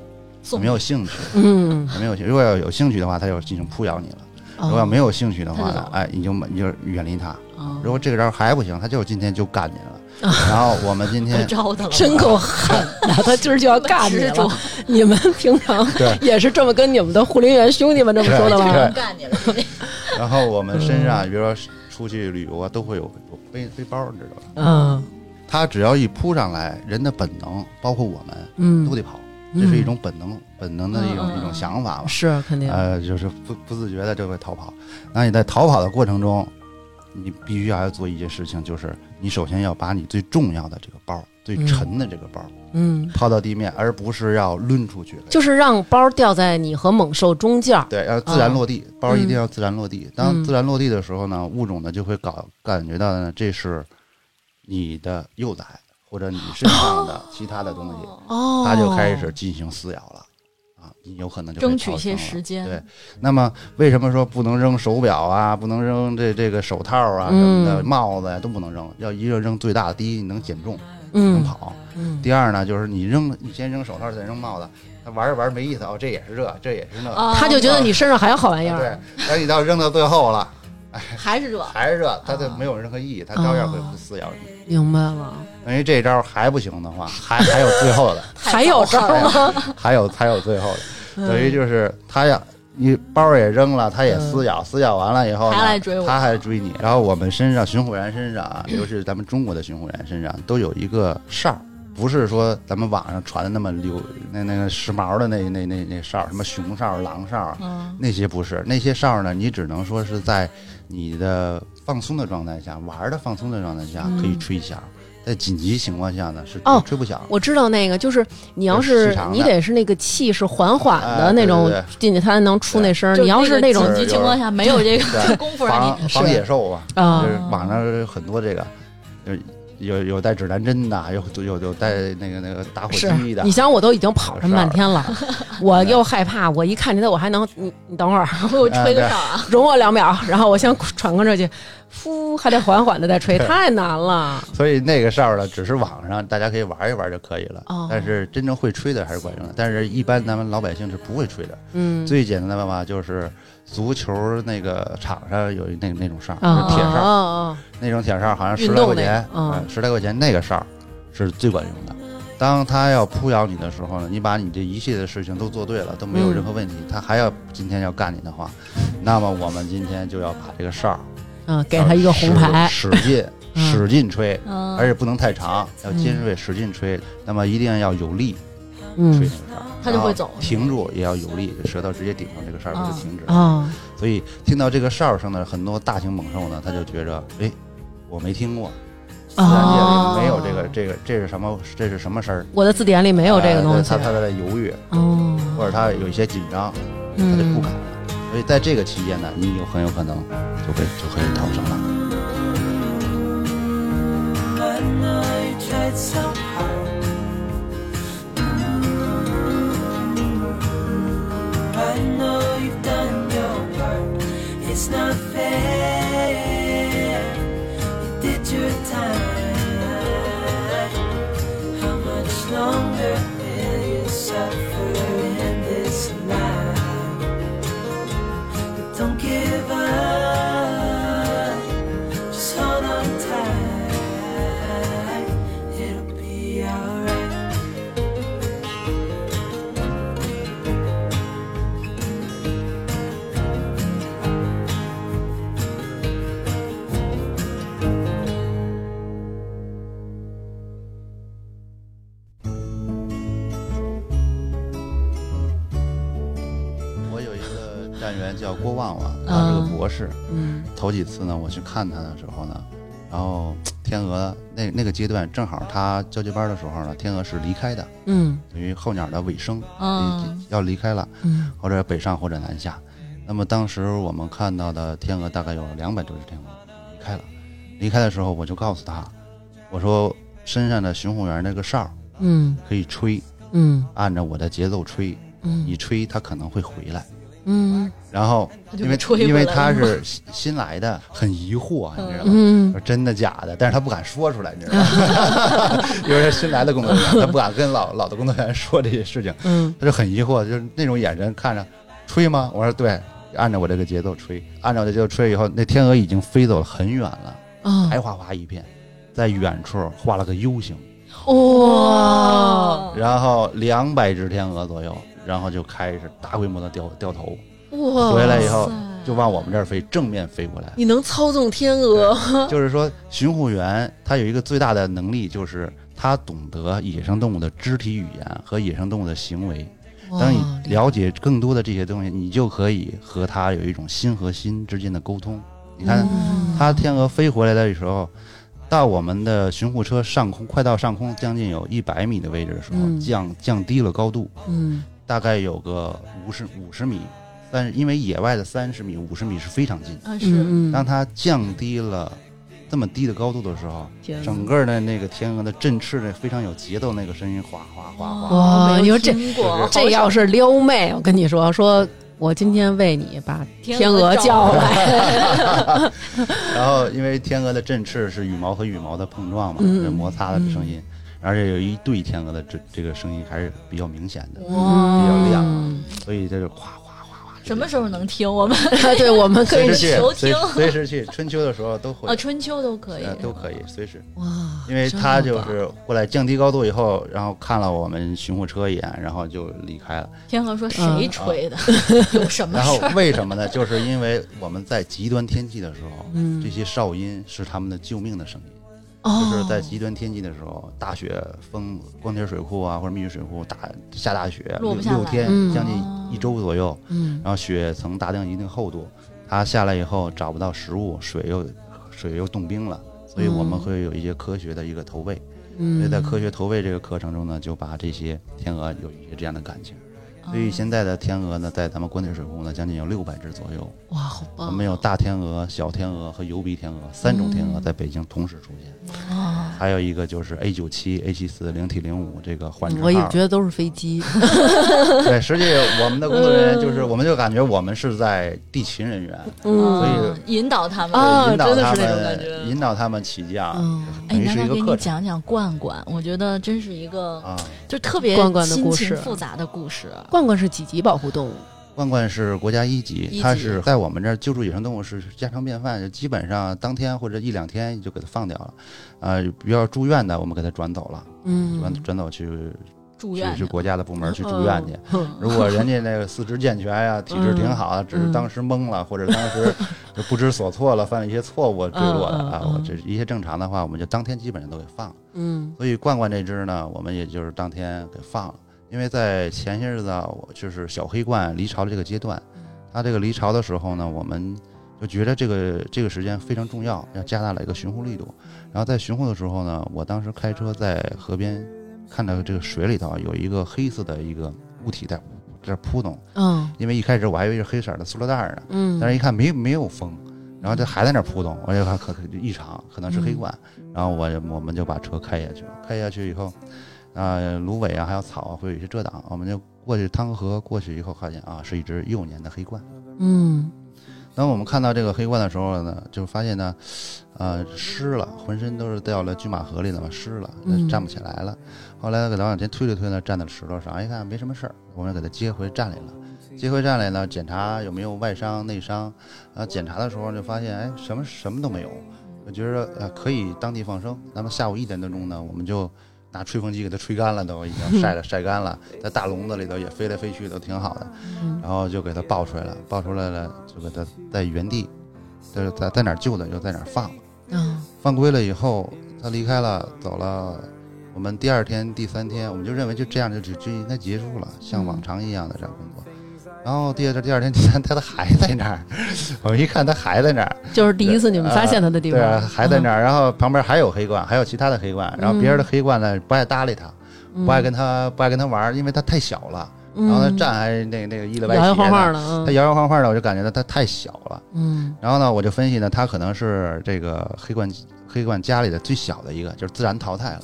S3: 有没有兴趣，
S1: 嗯，
S3: 有没有兴趣。如果要有兴趣的话，他就进行扑咬你了；如果要没有兴趣的话呢，哎，你就你就远离他。如果这个招还不行，他就今天就干你了。然后我们今天
S1: 真够狠的，他今儿就要干你了。你们平常也是这么跟你们的护林员兄弟们这么说的吗？
S2: 干你了。
S3: 然后我们身上，比如说出去旅游啊，都会有有背背包，你知道吧？
S1: 嗯，
S3: 他只要一扑上来，人的本能，包括我们，
S1: 嗯，
S3: 都得跑，这是一种本能，本能的一种一种想法嘛。
S1: 是肯定。
S3: 呃，就是不不自觉的就会逃跑。那你在逃跑的过程中，你必须要要做一件事情，就是你首先要把你最重要的这个包，最沉的这个包。
S1: 嗯，
S3: 抛到地面，而不是要抡出去，
S1: 就是让包掉在你和猛兽中间。
S3: 对，要自然落地，包一定要自然落地。当自然落地的时候呢，物种呢就会搞感觉到呢，这是你的幼崽或者你身上的其他的东西，
S1: 哦，
S3: 它就开始进行撕咬了啊，你有可能就
S2: 争取一些时间。
S3: 对，那么为什么说不能扔手表啊，不能扔这这个手套啊什么的，帽子呀都不能扔？要一个扔最大的，第一你能减重。能跑，第二呢，就是你扔，你先扔手套，再扔帽子，他玩着玩着没意思哦，这也是这，这也是那，
S1: 他就觉得你身上还有好玩意儿。
S3: 对，等你到扔到最后了，哎，
S2: 还是热，
S3: 还是热，它就没有任何意义，它照样会撕咬
S1: 你。明白了。
S3: 等于这招还不行的话，还还有最后的，
S1: 还有招吗？
S3: 还有还有最后的，等于就是它要。你包也扔了，它也撕咬，撕咬完了以后呢，它还追你。然后我们身上巡护员身上啊，尤其是咱们中国的巡护员身上，都有一个哨，不是说咱们网上传的那么流那那个时髦的那那那那哨，什么熊哨、狼哨，那些不是那些哨呢？你只能说是在你的放松的状态下，玩的放松的状态下可以吹响。在紧急情况下呢，是哦吹不响。
S1: 我知道那个，就是你要是你得是那个气是缓缓的那种进去，它才能出那声。你要是那种
S2: 紧急情况下没有这个功夫
S3: 让你防野兽啊，就是网上很多这个，有有带指南针的，有有有带那个那个打火机的。
S1: 你想，我都已经跑这么半天了，我又害怕。我一看见他，我还能你你等会儿，
S2: 我吹得上啊，
S1: 容我两秒，然后我先喘过这去。呼，还得缓缓的再吹，太难了。
S3: 所以那个哨呢，只是网上大家可以玩一玩就可以了。哦。但是真正会吹的还是管用的。但是一般咱们老百姓是不会吹的。嗯。最简单的办法就是足球那个场上有那那种哨，铁哨。那种铁哨好像十来块钱，嗯，十来块钱那个哨是最管用的。当他要扑咬你的时候呢，你把你这一切的事情都做对了，都没有任何问题，他还要今天要干你的话，那么我们今天就要把这个哨。
S1: 嗯，给他一个红牌，
S3: 使劲 使劲吹，而且不能太长，要尖锐，使劲吹。那么一定要有力，吹那个哨，
S2: 他就会走。
S3: 停住也要有力，舌头直接顶上这个哨就停止。啊，所以听到这个哨声呢，很多大型猛兽呢，他就觉着，哎，我没听过，自然界里没有这个这个这是什么？这是什么声儿？
S1: 我的字典里没有这个东西。
S3: 他他在犹豫，哦，或者他有一些紧张，他就不敢。所以在这个期间呢，你有很有可能就会就可以逃生了。
S4: I know you've done your part. It's not fair. You did your time. How much longer will you suffer in this life? But don't give up.
S3: 叫郭旺旺，他是个博士。嗯，头几次呢，我去看他的时候呢，然后天鹅那那个阶段正好他交接班的时候呢，天鹅是离开的。嗯，等于候鸟的尾声，嗯，要离开了。嗯，或者北上或者南下。那么当时我们看到的天鹅大概有两百多只天鹅离开了。离开的时候，我就告诉他，我说身上的巡护员那个哨，嗯，可以吹，嗯，按照我的节奏吹，嗯，你吹它可能会回来。嗯，然后因为因为他是新新来的，很疑惑，你知道吗？说真的假的？但是他不敢说出来，你知道吗？因为新来的工作人员，他不敢跟老老的工作人员说这些事情。嗯，他就很疑惑，就是那种眼神看着，吹吗？我说对，按照我这个节奏吹，按照这节奏吹以后，那天鹅已经飞走了很远了，白花花一片，在远处画了个 U 型，哇！然后两百只天鹅左右。然后就开始大规模的掉掉头，哇！回来以后就往我们这儿飞，正面飞过来。
S1: 你能操纵天鹅？
S3: 就是说，巡护员他有一个最大的能力，就是他懂得野生动物的肢体语言和野生动物的行为。当你了解更多的这些东西，你就可以和他有一种心和心之间的沟通。你看，他天鹅飞回来的时候，到我们的巡护车上空，快到上空将近有一百米的位置的时候，降降低了高度。嗯。大概有个五十五十米，但是因为野外的三十米、五十米是非常近。
S2: 啊，是。
S3: 当它降低了这么低的高度的时候，整个的那个天鹅的振翅的非常有节奏，那个声音哗哗哗哗。
S1: 哇，你说这这要是撩妹，我跟你说，说我今天为你把天鹅叫来。
S3: 然后，因为天鹅的振翅是羽毛和羽毛的碰撞嘛，摩擦的声音。而且有一对天鹅的这这个声音还是比较明显的，比较亮，所以这就哗哗哗哗。
S2: 什么时候能听我们？
S1: 对，我们可以
S2: 求听，
S3: 随时去。春秋的时候都会
S2: 啊，春秋都可以，
S3: 都可以随时。哇！因为他就是过来降低高度以后，然后看了我们巡护车一眼，然后就离开了。
S2: 天鹅说：“谁吹的？有什么？”
S3: 然后为什么呢？就是因为我们在极端天气的时候，这些哨音是他们的救命的声音。就是在极端天气的时候，大雪封光铁水库啊，或者密云水库大下大雪，六六天将近一周左右，
S1: 嗯，
S3: 然后雪层达到一定厚度，它下来以后找不到食物，水又水又冻冰了，所以我们会有一些科学的一个投喂，所以在科学投喂这个课程中呢，就把这些天鹅有一些这样的感情。所以现在的天鹅呢，在咱们关铁水库呢，将近有六百只左右。
S1: 哇，好棒！
S3: 我们有大天鹅、小天鹅和油鼻天鹅三种天鹅在北京同时出现。
S1: 啊，
S3: 还有一个就是 A 九七、A 七四、零 T 零五这个缓
S1: 我也觉得都是飞机。
S3: 对，实际我们的工作人员就是，我们就感觉我们是在地勤人员，所以
S2: 引导他们，
S3: 引导他
S2: 们，
S3: 引导他们起降。
S2: 哎，
S3: 那
S2: 给你讲讲罐罐，我觉得真是一个
S3: 啊，
S2: 就特别
S1: 罐罐的故
S2: 事，复杂的故事。
S1: 罐罐是几级保护动物？
S3: 罐罐是国家一级，它是在我们这儿救助野生动物是家常便饭，就基本上当天或者一两天就给它放掉了。啊，比较住院的，我们给它转走了，
S1: 嗯，
S3: 转转走去
S2: 住院，
S3: 去国家的部门去住院去。如果人家那个四肢健全呀，体质挺好，只是当时懵了，或者当时 不知所措了，犯了一些错误坠落的啊，我这一些正常的话，我们就当天基本上都给放了。
S1: 嗯，
S3: 所以罐罐这只呢，我们也就是当天给放了。因为在前些日子啊，我就是小黑罐离巢的这个阶段，它这个离巢的时候呢，我们就觉得这个这个时间非常重要，要加大了一个巡护力度。然后在巡护的时候呢，我当时开车在河边，看到这个水里头有一个黑色的一个物体在在扑动。
S1: 嗯。
S3: 因为一开始我还以为是黑色的塑料袋呢。
S1: 嗯。
S3: 但是一看没没有风，然后这还在那扑动，我就看可异常，可能是黑罐。然后我我们就把车开下去了，开下去以后。啊，芦苇啊，还有草啊，会有一些遮挡。我们就过去趟河，过去以后发现啊，是一只幼年的黑鹳。
S1: 嗯，
S3: 当我们看到这个黑鹳的时候呢，就发现呢，呃，湿了，浑身都是掉了拒马河里了嘛，湿了，站不起来了。后来给它往前推了推呢，站在石头上，一看没什么事儿，我们给它接回站里了。接回站里呢，检查有没有外伤内伤。啊，检查的时候就发现，哎，什么什么都没有。我觉得呃可以当地放生。那么下午一点多钟呢，我们就。拿吹风机给它吹干了，都已经晒了晒干了，在大笼子里头也飞来飞去，都挺好的。然后就给它抱出来了，抱出来了就给它在原地，在在在哪救的就在哪放。
S1: 嗯，
S3: 放归了以后，它离开了走了。我们第二天、第三天，我们就认为就这样就就就应该结束了，像往常一样的这样工作。然后第二第二天、第三，他的还在那儿。我一看，他还在那儿，
S1: 就是第一次你们发现他的地方。
S3: 对，还在那儿。然后旁边还有黑罐，还有其他的黑罐。然后别人的黑罐呢，不爱搭理他，不爱跟他不爱跟他玩，因为他太小了。然后他站还那那个一了歪斜
S1: 的，摇摇晃晃
S3: 的。他摇摇晃晃的，我就感觉到他太小了。
S1: 嗯。
S3: 然后呢，我就分析呢，他可能是这个黑鹳。黑冠家里的最小的一个，就是自然淘汰了。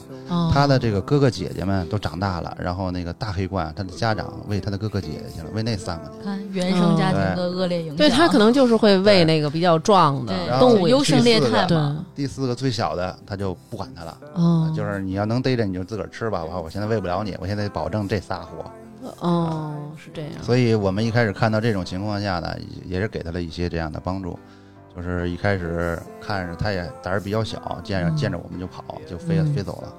S3: 他的这个哥哥姐姐们都长大了，然后那个大黑冠，他的家长喂他的哥哥姐姐去了，喂那三个去。
S2: 看原生家庭的恶劣影响。
S1: 对他可能就是会喂那个比较壮的动物，
S2: 优胜劣汰
S1: 嘛。
S3: 第四个最小的，他就不管他了。哦，就是你要能逮着，你就自个儿吃吧。我我现在喂不了你，我现在保证这仨活。
S1: 哦，是这样。
S3: 所以我们一开始看到这种情况下呢，也是给他了一些这样的帮助。就是一开始看着它也胆儿比较小，见着见着我们就跑，就飞飞走了。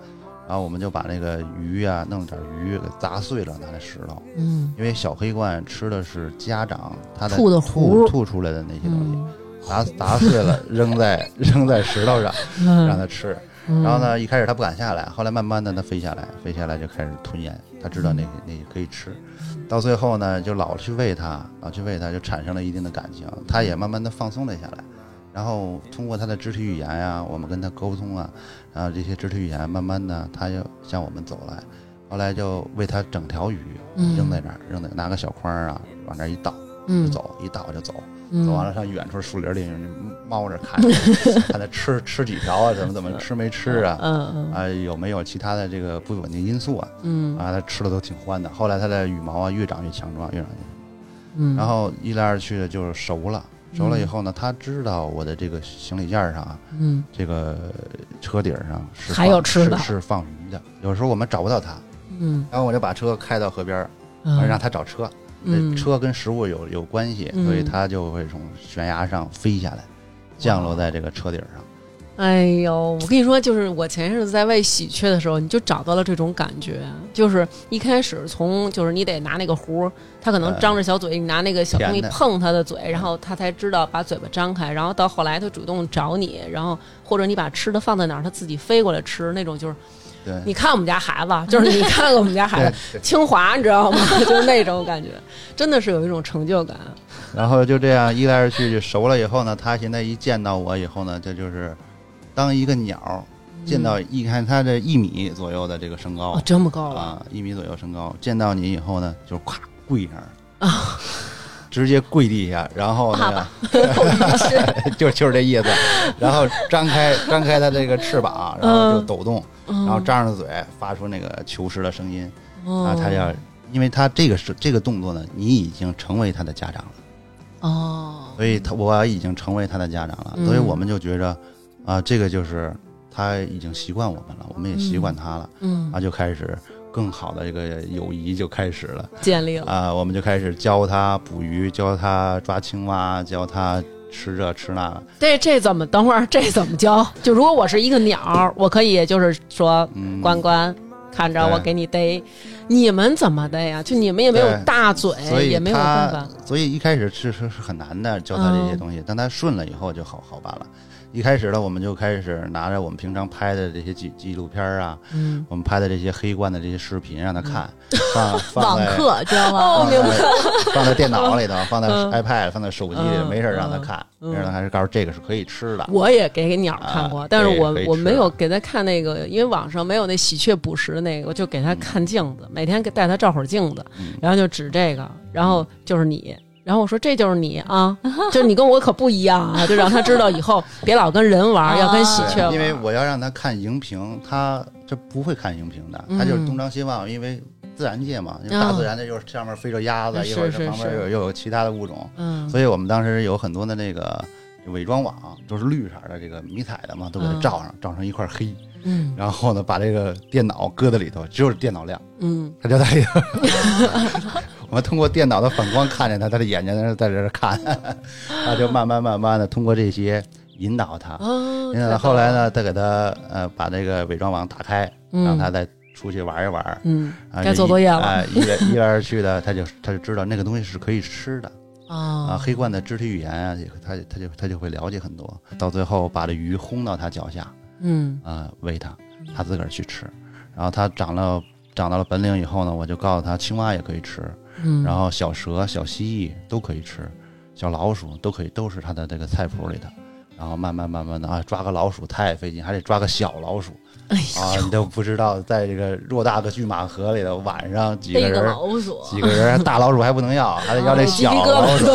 S3: 然后我们就把那个鱼啊，弄点鱼给砸碎了，拿那石头。
S1: 嗯。
S3: 因为小黑鹳吃的是家长它的
S1: 吐的
S3: 吐吐出来的那些东西，砸砸碎了扔在 扔在石头上让它吃。然后呢，一开始它不敢下来，后来慢慢的它飞下来，飞下来就开始吞咽，它知道那那可以吃。到最后呢，就老去喂它，老去喂它，就产生了一定的感情，它也慢慢的放松了下来。然后通过它的肢体语言呀，我们跟它沟通啊，然后这些肢体语言慢慢的，它就向我们走来。后来就喂它整条鱼扔在那儿，扔在拿个小筐啊，往那儿一倒就走，一倒就走。走完了上远处树林里猫着看，看它吃吃几条啊，怎么怎么吃没吃啊？
S1: 嗯嗯
S3: 啊，有没有其他的这个不稳定因素啊？
S1: 嗯
S3: 啊，它吃的都挺欢的。后来它的羽毛啊越长越强壮，越长越，
S1: 嗯，
S3: 然后一来二去的就是熟了，熟了以后呢，它知道我的这个行李架上啊，
S1: 嗯，
S3: 这个车顶上是
S1: 还有吃的，
S3: 是放鱼的。有时候我们找不到它，
S1: 嗯，
S3: 然后我就把车开到河边，嗯让它找车。车跟食物有有关系，所以它就会从悬崖上飞下来，降落在这个车顶上。
S1: 哎呦，我跟你说，就是我前一阵子在喂喜鹊的时候，你就找到了这种感觉，就是一开始从就是你得拿那个壶，它可能张着小嘴，你拿那个小东西碰它的嘴，然后它才知道把嘴巴张开，然后到后来它主动找你，然后或者你把吃的放在哪儿，它自己飞过来吃，那种就是，你看我们家孩子，就是你看我们家孩子清华，你知道吗？就是那种感觉，真的是有一种成就感。
S3: 然后就这样一来二去就熟了以后呢，他现在一见到我以后呢，这就是。当一个鸟见到一看他这一米左右的这个身高，
S1: 这么高了
S3: 啊！一米左右身高，见到你以后呢，就咵跪上啊，直接跪地下，然后那个 就 就是这意思，然后张开张开它这个翅膀，然后就抖动，然后张着嘴发出那个求食的声音。啊，它要，因为它这个是这个动作呢，你已经成为他的家长了。哦，所以他我已经成为他的家长了，所以我们就觉着。啊，这个就是他已经习惯我们了，我们也习惯他了，嗯，啊，就开始更好的一个友谊就开始了，
S1: 建立了
S3: 啊，我们就开始教他捕鱼，教他抓青蛙，教他吃这吃那。
S1: 这这怎么？等会儿这怎么教？就如果我是一个鸟，我可以就是说，关关看着我给你逮，你们怎么逮呀？就你们也没有大嘴，也没有办法，
S3: 所以一开始是是是很难的教他这些东西，但他顺了以后就好好办了。一开始呢，我们就开始拿着我们平常拍的这些纪纪录片啊，嗯，我们拍的这些黑罐的这些视频让他看，放放
S2: 在 网课知道
S1: 吗？
S3: 放在电脑里头，放在 iPad，放在手机里，没事让他看，没事还是告诉这个是可以吃的。
S1: 我也给鸟看过，但是我我没有给他看那个，因为网上没有那喜鹊捕食的那个，我就给他看镜子，每天给带他照会儿镜子，然后就指这个，然后就是你。然后我说这就是你啊，就是你跟我可不一样啊，就让他知道以后 别老跟人玩，要跟喜鹊玩。
S3: 因为我要让他看荧屏，他这不会看荧屏的，他就是东张西望。因为自然界嘛，大自然的就是上面飞着鸭子，一会儿旁边又又有其他的物种，所以我们当时有很多的那个伪装网，都是绿色的这个迷彩的嘛，都给它罩上，罩成一块黑。嗯，然后呢，把这个电脑搁在里头，只有电脑亮。嗯，他就在里头。我们通过电脑的反光看见他，他的眼睛在在这看，他就慢慢慢慢的通过这些引导他。引导他后来呢，再给他呃把那个伪装网打开，让他再出去玩一玩。
S1: 嗯，该做作业了。
S3: 一来一来二去的，他就他就知道那个东西是可以吃的。啊，黑罐的肢体语言啊，他他就他就会了解很多。到最后把这鱼轰到他脚下。嗯啊，喂它，它自个儿去吃。然后它长了长到了本领以后呢，我就告诉他，青蛙也可以吃，嗯，然后小蛇、小蜥蜴都可以吃，小老鼠都可以，都是它的这个菜谱里的。然后慢慢慢慢的啊，抓个老鼠太费劲，还得抓个小老鼠。啊，你都不知道，在这个偌大的巨马河里头，晚上几个人，几个人，大老鼠还不能要，还得要这小老鼠。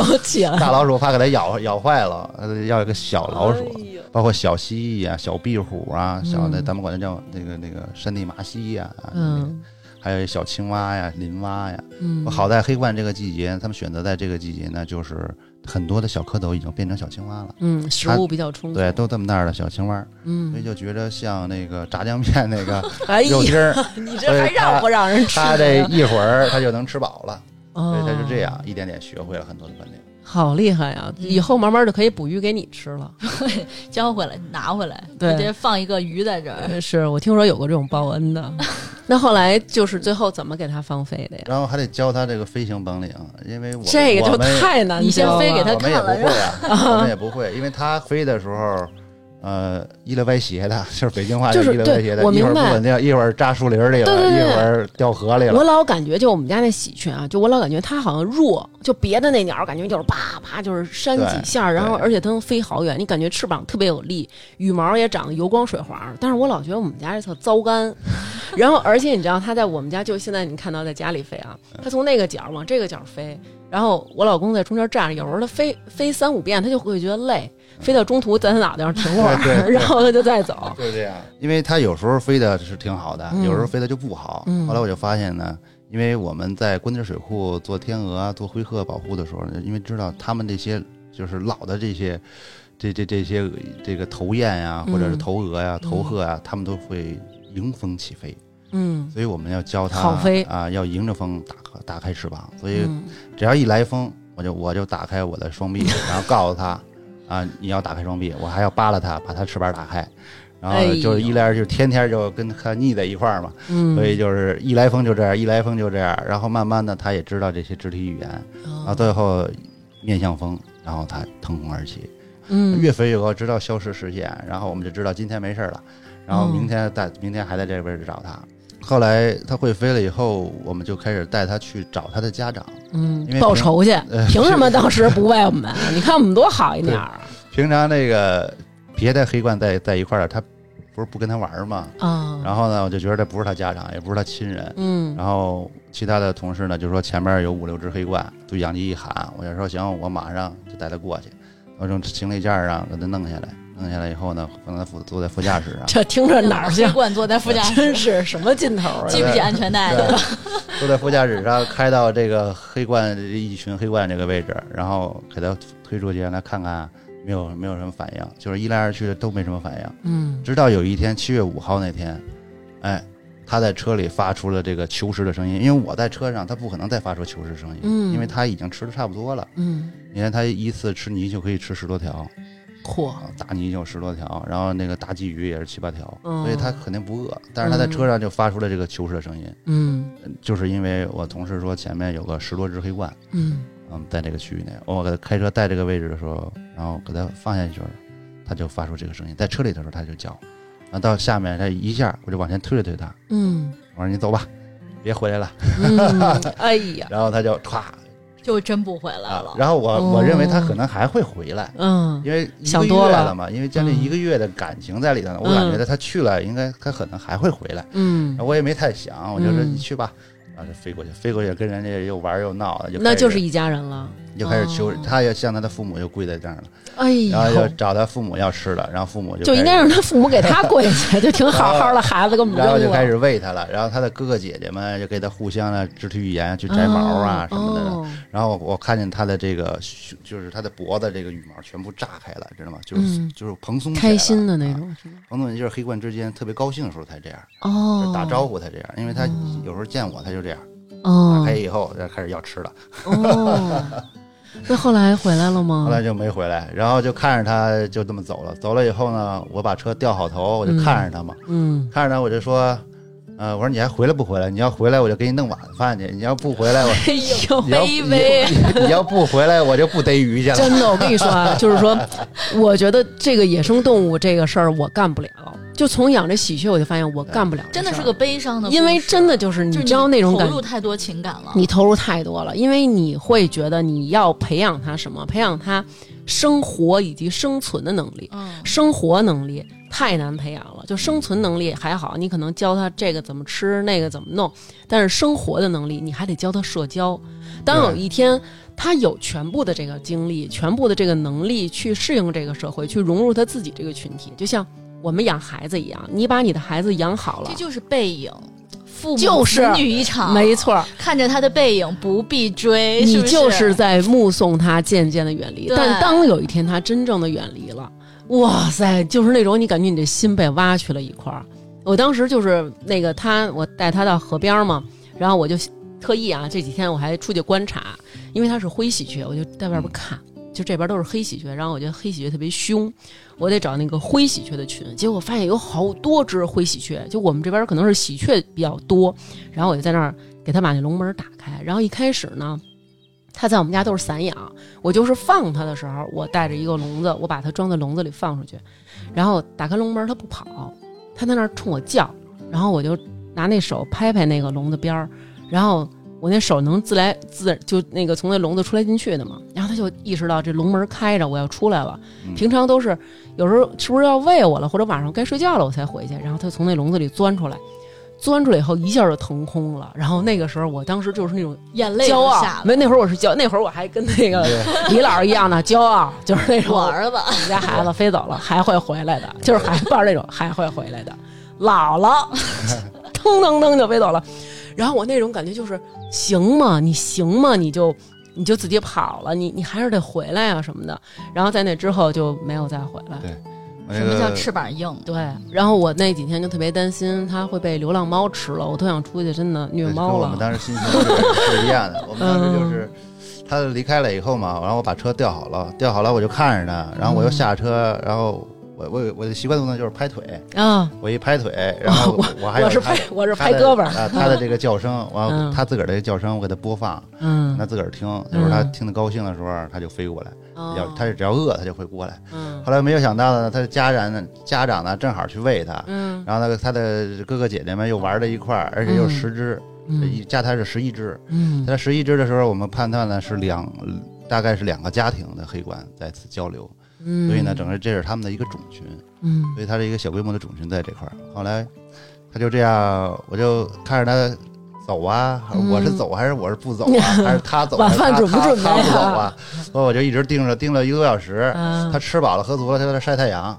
S3: 大老鼠怕给它咬咬坏了，要一个小老鼠，包括小蜥蜴啊、小壁虎啊、小的，咱们管它叫那个那个山地麻蜥呀，嗯，还有小青蛙呀、林蛙呀。嗯，好在黑冠这个季节，他们选择在这个季节呢，就是。很多的小蝌蚪已经变成小青蛙了，
S1: 嗯，食物比较充足，
S3: 对，都这么大的小青蛙，嗯，所以就觉得像那个炸酱面那个 肉丁儿，
S1: 你这还让不让人吃？
S3: 他这一会儿他就能吃饱了，所以他就这样一点点学会了很多的本领。
S1: 好厉害呀！以后慢慢的可以捕鱼给你吃了，
S2: 交回来拿回来，直接放一个鱼在这儿。
S1: 是我听说有过这种报恩的，那后来就是最后怎么给他放飞的呀？
S3: 然后还得教他这个飞行本领，因为我
S1: 这个就太难，
S2: 你先飞给他看
S3: 了，我们也不会啊，我们也不会，因为他飞的时候。呃，一溜歪斜的，就是北京话，
S1: 就是
S3: 一溜歪斜的，一会儿不稳定，一会儿扎树林里了，一会儿掉河里了。
S1: 我老感觉，就我们家那喜鹊啊，就我老感觉它好像弱，就别的那鸟感觉就是啪啪就是扇几下，然后而且它能飞好远，你感觉翅膀特别有力，羽毛也长得油光水滑。但是我老觉得我们家这特糟干，然后而且你知道它在我们家就现在你看到在家里飞啊，它从那个角往这个角飞，然后我老公在中间站着，有时候它飞飞三五遍，他就会觉得累。飞到中途，在他脑袋上停会儿，然后他就再走。
S3: 就这样，因为他有时候飞的是挺好的，有时候飞的就不好。后来我就发现呢，因为我们在关堤水库做天鹅、做灰鹤保护的时候，因为知道他们这些就是老的这些，这这这些这个头雁呀，或者是头鹅呀、头鹤呀，他们都会迎风起飞。嗯，所以我们要教它
S1: 好飞
S3: 啊，要迎着风打打开翅膀。所以只要一来风，我就我就打开我的双臂，然后告诉他。啊，你要打开双臂，我还要扒拉它，把它翅膀打开。然后就是一来就天天就跟它腻在一块儿嘛，所以就是一来风就这样，一来风就这样。然后慢慢的，它也知道这些肢体语言，然后最后面向风，然后它腾空而起。
S1: 嗯，
S3: 越飞越高，直到消失视线。然后我们就知道今天没事了，然后明天带明天还在这个位置找他。后来他会飞了以后，我们就开始带他去找他的家长。
S1: 嗯，报仇去？凭什么当时不喂我们？你看我们多好一点儿。
S3: 平常那个别的黑冠在在一块儿，他不是不跟他玩吗？啊。然后呢，我就觉得这不是他家长，也不是他亲人。
S1: 嗯。
S3: 然后其他的同事呢，就说前面有五六只黑冠，对讲机一喊，我就说行，我马上就带他过去。我用行李架上给他弄下来，弄下来以后呢，放在副坐在副驾驶上。
S1: 这听着哪儿像？
S2: 惯坐在副驾驶，
S1: 真是什么劲头啊！
S2: 系不系安全带的？
S3: 坐在副驾驶上，开到这个黑冠一群黑冠这个位置，然后给他推出去，让他看看，没有没有什么反应，就是一来二去的都没什么反应。
S1: 嗯。
S3: 直到有一天七月五号那天，哎。他在车里发出了这个求食的声音，因为我在车上，他不可能再发出求食声音，
S1: 嗯，
S3: 因为他已经吃的差不多了，
S1: 嗯，
S3: 你看他一次吃泥鳅可以吃十多条，
S1: 嚯，
S3: 大泥鳅十多条，然后那个大鲫鱼也是七八条，所以他肯定不饿，但是他在车上就发出了这个求食的声音，
S1: 嗯，
S3: 就是因为我同事说前面有个十多只黑鹳，
S1: 嗯，
S3: 嗯，在这个区域内，我给他开车带这个位置的时候，然后给他放下去，他就发出这个声音，在车里的时候他就叫。啊，到下面他一下，我就往前推了推他。
S1: 嗯，
S3: 我说你走吧，别回来了。
S1: 哎呀，
S3: 然后他就歘，
S2: 就真不回来了。
S3: 然后我我认为他可能还会回来。
S1: 嗯，
S3: 因为
S1: 想多
S3: 了嘛，因为将近一个月的感情在里头呢，我感觉他去了，应该他可能还会回来。
S1: 嗯，
S3: 我也没太想，我就说你去吧。然后就飞过去，飞过去跟人家又玩又闹的，就
S1: 那就是一家人了。
S3: 就开始求，他要向他的父母就跪在这儿了。
S1: 哎呦，
S3: 然后就找他父母要吃的，然后父母就
S1: 就应该让他父母给他跪下，就挺好好的 孩子，给我们
S3: 然后就开始喂他了。然后他的哥哥姐姐们就给他互相的肢体语言去摘毛啊什么的。然后我看见他的这个，就是他的脖子这个羽毛全部炸开了，知道吗？就是就是蓬松
S1: 开心的那种，
S3: 蓬松就是黑冠之间特别高兴的时候才这样。
S1: 哦，
S3: 打招呼才这样，因为他有时候见我他就这样。
S1: 哦，
S3: 打开以后，就开始要吃了。
S1: 哦，那后来回来了吗？
S3: 后来就没回来，然后就看着他就这么走了。走了以后呢，我把车调好头，我就看着他嘛。
S1: 嗯，
S3: 看着他，我就说，呃，我说你还回来不回来？你要回来，我就给你弄晚饭去；你要不回来，我
S1: 哎呦，卑微！
S3: 你要不回来，我就不逮鱼去了。
S1: 真的，我跟你说啊，就是说，我觉得这个野生动物这个事儿，我干不了。就从养这喜鹊，我就发现我干不了，
S2: 真的是个悲伤的，
S1: 因为真的就是你知道那种感，
S2: 投入太多情感了，
S1: 你投入太多了，因为你会觉得你要培养它什么，培养它生活以及生存的能力，生活能力太难培养了，就生存能力还好，你可能教他这个怎么吃，那个怎么弄，但是生活的能力你还得教他社交。当有一天他有全部的这个精力，全部的这个能力去适应这个社会，去融入他自己这个群体，就像。我们养孩子一样，你把你的孩子养好了，
S2: 这就是背影，父
S1: 母子
S2: 女一场，
S1: 没错。
S2: 看着他的背影，不必追，
S1: 你就是在目送他渐渐的远离。但当有一天他真正的远离了，哇塞，就是那种你感觉你的心被挖去了一块儿。我当时就是那个他，我带他到河边嘛，然后我就特意啊，这几天我还出去观察，因为他是灰喜鹊，我就在外边看。就这边都是黑喜鹊，然后我觉得黑喜鹊特别凶，我得找那个灰喜鹊的群。结果发现有好多只灰喜鹊，就我们这边可能是喜鹊比较多。然后我就在那儿给他把那笼门打开。然后一开始呢，他在我们家都是散养，我就是放它的时候，我带着一个笼子，我把它装在笼子里放出去，然后打开笼门，它不跑，它在那儿冲我叫，然后我就拿那手拍拍那个笼子边儿，然后。我那手能自来自就那个从那笼子出来进去的嘛，然后它就意识到这笼门开着，我要出来了。平常都是有时候是不是要喂我了，或者晚上该睡觉了我才回去。然后它从那笼子里钻出来，钻出来以后一下就腾空了。然后那个时候我当时就是那种
S2: 眼泪
S1: 骄傲，没那会儿我是骄，那会儿我还跟那个李老师一样的 骄傲，就是那种
S2: 我儿子，
S1: 我们家孩子飞走了还会回来的，就是还抱着那种还会回来的，老了，腾腾腾就飞走了。然后我那种感觉就是，行吗？你行吗？你就你就自己跑了，你你还是得回来啊什么的。然后在那之后就没有再回来。
S3: 对，
S2: 什么叫翅膀硬？
S1: 对。然后我那几天就特别担心它会被流浪猫吃了，我特想出去真的虐猫了。
S3: 我们当时心情是一样的，我们当时就是它离开了以后嘛，然后我把车吊好了，吊好了我就看着它，然后我又下车，然后。我我我的习惯动作就是拍腿啊，我一拍腿，然后我还
S1: 我是拍我是拍胳膊
S3: 啊，他的这个叫声，完他自个儿的叫声我给他播放，嗯，他自个儿听，就是他听得高兴的时候他就飞过来，要他只要饿他就会过来，嗯，后来没有想到呢，他的家人呢家长呢正好去喂他，嗯，然后那个他的哥哥姐姐们又玩在一块儿，而且又十只，一加他是十一只，嗯，在十一只的时候，我们判断呢是两大概是两个家庭的黑管在此交流。所以呢，整个这是他们的一个种群，嗯，所以它是一个小规模的种群在这块儿。后来他就这样，我就看着他走啊，我是走还是我是不走啊？还是他走？
S1: 晚饭准不准备
S3: 啊？所以我就一直盯着，盯了一个多小时。他吃饱了喝足了，他在那晒太阳。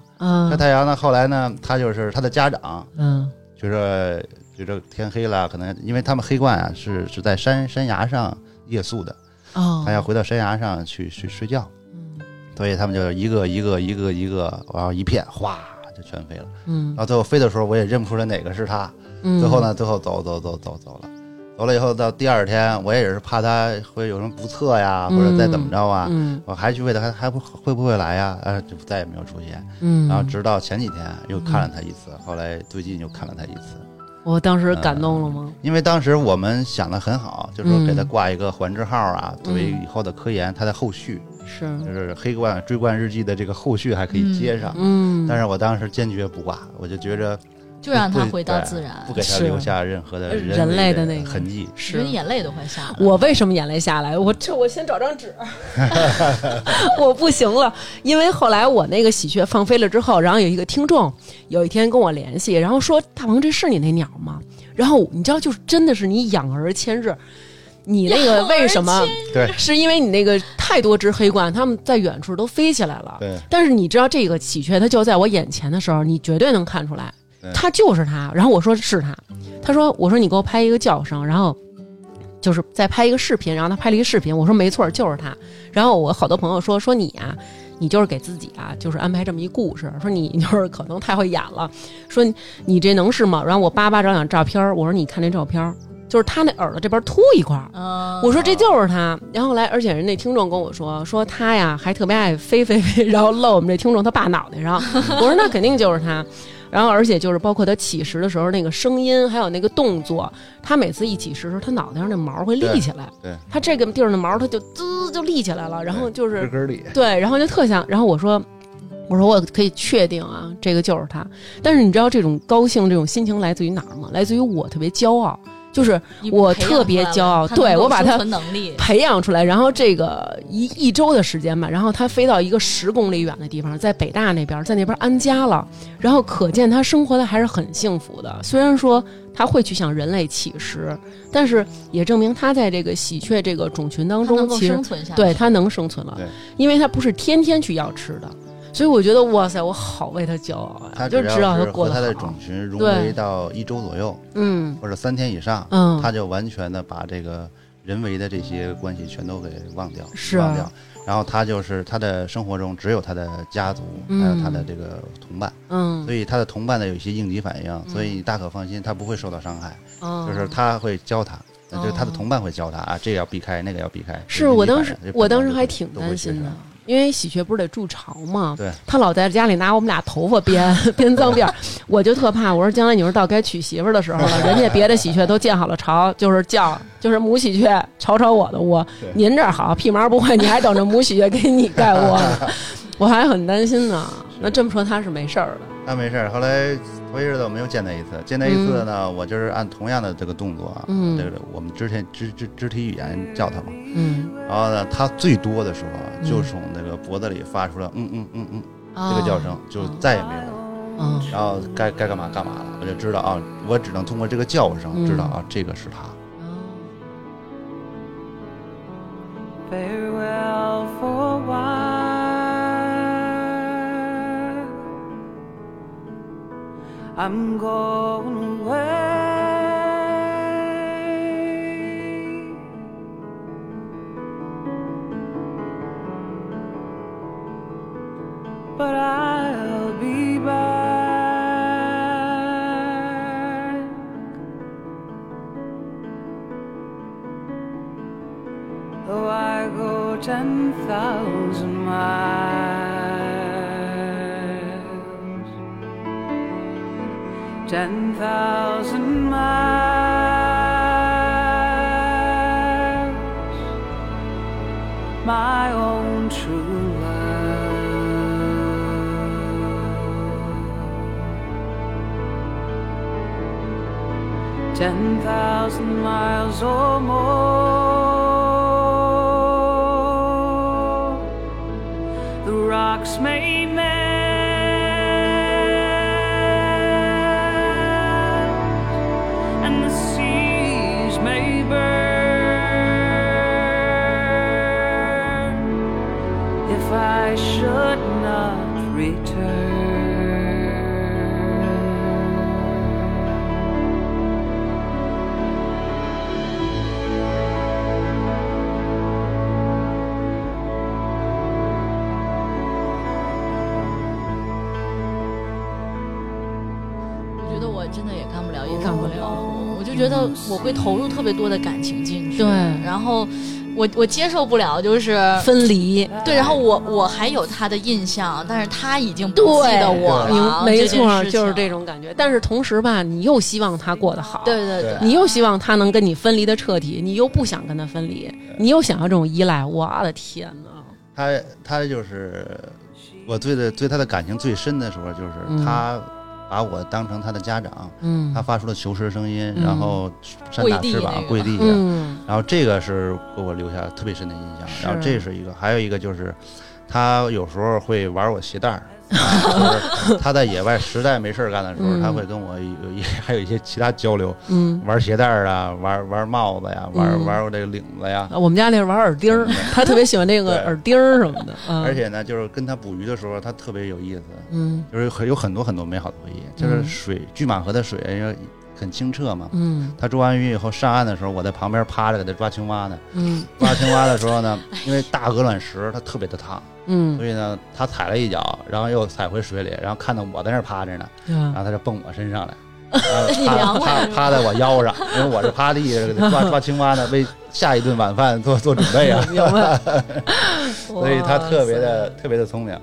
S3: 晒太阳呢，后来呢，他就是他的家长，嗯，就是就说天黑了，可能因为他们黑冠啊是是在山山崖上夜宿的，哦，他要回到山崖上去去睡觉。所以他们就一个一个一个一个，然后一片哗就全飞了。嗯，然后最后飞的时候，我也认不出来哪个是他。嗯，最后呢，最后走走走走走了，走了以后到第二天，我也是怕他会有什么不测呀，或者再怎么着啊。嗯，我还去问他，还还不会不会来呀？呃，就再也没有出现。嗯，然后直到前几天又看了他一次，后来最近又看了他一次。
S1: 我当时感动了吗？
S3: 因为当时我们想的很好，就是说给他挂一个环志号啊，作为以后的科研，他的后续。
S1: 是，
S3: 就是《黑冠追冠日记》的这个后续还可以接上，嗯，但是我当时坚决不挂，我就觉着，
S2: 就让他回到自然，
S3: 不给他留下任何的
S1: 人类
S3: 的
S1: 那
S3: 个痕迹，
S2: 是眼泪都快下来。
S1: 我为什么眼泪下来？我这我先找张纸，我不行了，因为后来我那个喜鹊放飞了之后，然后有一个听众有一天跟我联系，然后说：“大王，这是你那鸟吗？”然后你知道，就是真的是你养儿千日。你那个为什么？
S3: 对，
S1: 是因为你那个太多只黑鹳，他们在远处都飞起来了。
S3: 对。
S1: 但是你知道这个喜鹊，它就在我眼前的时候，你绝对能看出来，它就是它。然后我说是它，他说我说你给我拍一个叫声，然后就是再拍一个视频，然后他拍了一个视频，我说没错，就是它。然后我好多朋友说说你啊，你就是给自己啊，就是安排这么一故事，说你就是可能太会演了，说你这能是吗？然后我叭叭找两照片，我说你看这照片。就是他那耳朵这边秃一块儿，我说这就是他。然后来，而且人那听众跟我说，说他呀还特别爱飞飞飞，然后露我们这听众他爸脑袋上。我说那肯定就是他。然后而且就是包括他起食的时候那个声音，还有那个动作，他每次一起食时候，他脑袋上那毛会立起来。
S3: 对，
S1: 他这个地儿的毛他就滋就立起来了，然后就是
S3: 根里。
S1: 对，然后就特像。然后我说，我说我可以确定啊，这个就是他。但是你知道这种高兴这种心情来自于哪儿吗？来自于我特别骄傲。就是我特别骄傲，对我把它 培养出来，然后这个一一周的时间吧，然后它飞到一个十公里远的地方，在北大那边，在那边安家了，然后可见它生活的还是很幸福的。虽然说它会去向人类乞食，但是也证明它在这个喜鹊这个种群当中，其实对它能生存了，因为它不是天天去要吃的。所以我觉得哇塞，我好为他骄傲呀！
S3: 他
S1: 就知道他过
S3: 得他的种群融为到一周左右，嗯，或者三天以上，嗯，他就完全的把这个人为的这些关系全都给忘掉，忘掉。然后他就是他的生活中只有他的家族，还有他的这个同伴，嗯，所以他的同伴呢有一些应急反应，所以你大可放心，他不会受到伤害。就是他会教他，就是他的同伴会教他啊，这个要避开，那个要避开。
S1: 是我当时，我当时还挺担心的。因为喜鹊不是得筑巢吗？
S3: 对，
S1: 他老在家里拿我们俩头发编 编脏辫儿，我就特怕。我说将来你说到该娶媳妇的时候了，人家别的喜鹊都建好了巢，就是叫就是母喜鹊巢巢我的窝，您这儿好屁毛不会，你还等着母喜鹊给你盖窝呢，我还很担心呢。那这么说他是没事儿的，
S3: 他没事儿。后来。头些日子我们又见他一次，见他一次呢，我就是按同样的这个动作啊，这个我们之前肢肢肢体语言叫他嘛，嗯，然后呢，他最多的时候就从那个脖子里发出了嗯嗯嗯嗯这个叫声，就再也没有了，嗯，然后该该干嘛干嘛了，我就知道啊，我只能通过这个叫声知道啊，这个是他。I'm going away. But I'll be back. Though I go
S4: ten thousand miles, ten thousand miles, my own true love. Ten thousand miles or more,
S2: 我会投入特别多的感情进去，
S1: 对
S2: 然后我我接受不了就是。
S1: 分离，
S2: 对，然后我我还有他的印象，但是他已经不记得我了，
S1: 没错，就是这种感觉。但是同时吧，你又希望他过得好，
S2: 对对
S3: 对
S1: 你又希望他能跟你分离的彻底，你又不想跟他分离，你又想要这种依赖。我的天哪！
S3: 他他就是我对的对他的感情最深的时候，就是
S1: 嗯
S3: 他把我当成他的家长，
S1: 嗯。
S3: 他发出了求实声音，
S1: 嗯。
S3: 然后扇
S2: 跪地
S3: 大翅膀跪地下，
S1: 嗯。
S3: 然后这个是给我留下特别深的印象。然后这是一个，还有一个就是他有时候会玩我鞋带儿。啊 就是他在野外实在没事儿干的时候，
S1: 嗯。
S3: 他会跟我有一还有一些其他交流，
S1: 嗯，
S3: 玩鞋带儿啊，玩玩帽子呀，玩
S1: 嗯。
S3: 玩我这个领子呀，
S1: 我们家那是玩耳钉儿，他特别喜欢这个耳钉儿什么的。嗯。
S3: 而且呢，就是跟他捕鱼的时候，他特别有意思，
S1: 嗯。
S3: 就是很有很多很多美好的回忆。就是水拒马河的水因为很清澈嘛，
S1: 嗯。
S3: 他捉完鱼以后上岸的时候，我在旁边趴着给他抓青蛙呢。
S1: 嗯。
S3: 抓青蛙的时候呢，因为大鹅卵石它特别的烫，
S1: 嗯。
S3: 所以呢，他踩了一脚，然后又踩回水里，然后看到我在那儿趴着呢，然
S1: 嗯
S3: 后他就蹦我身上来。然后趴趴趴在我腰上，因为我是趴地上抓 抓青蛙呢，为下一顿晚饭做做准备啊。所以他特别的特别的聪明，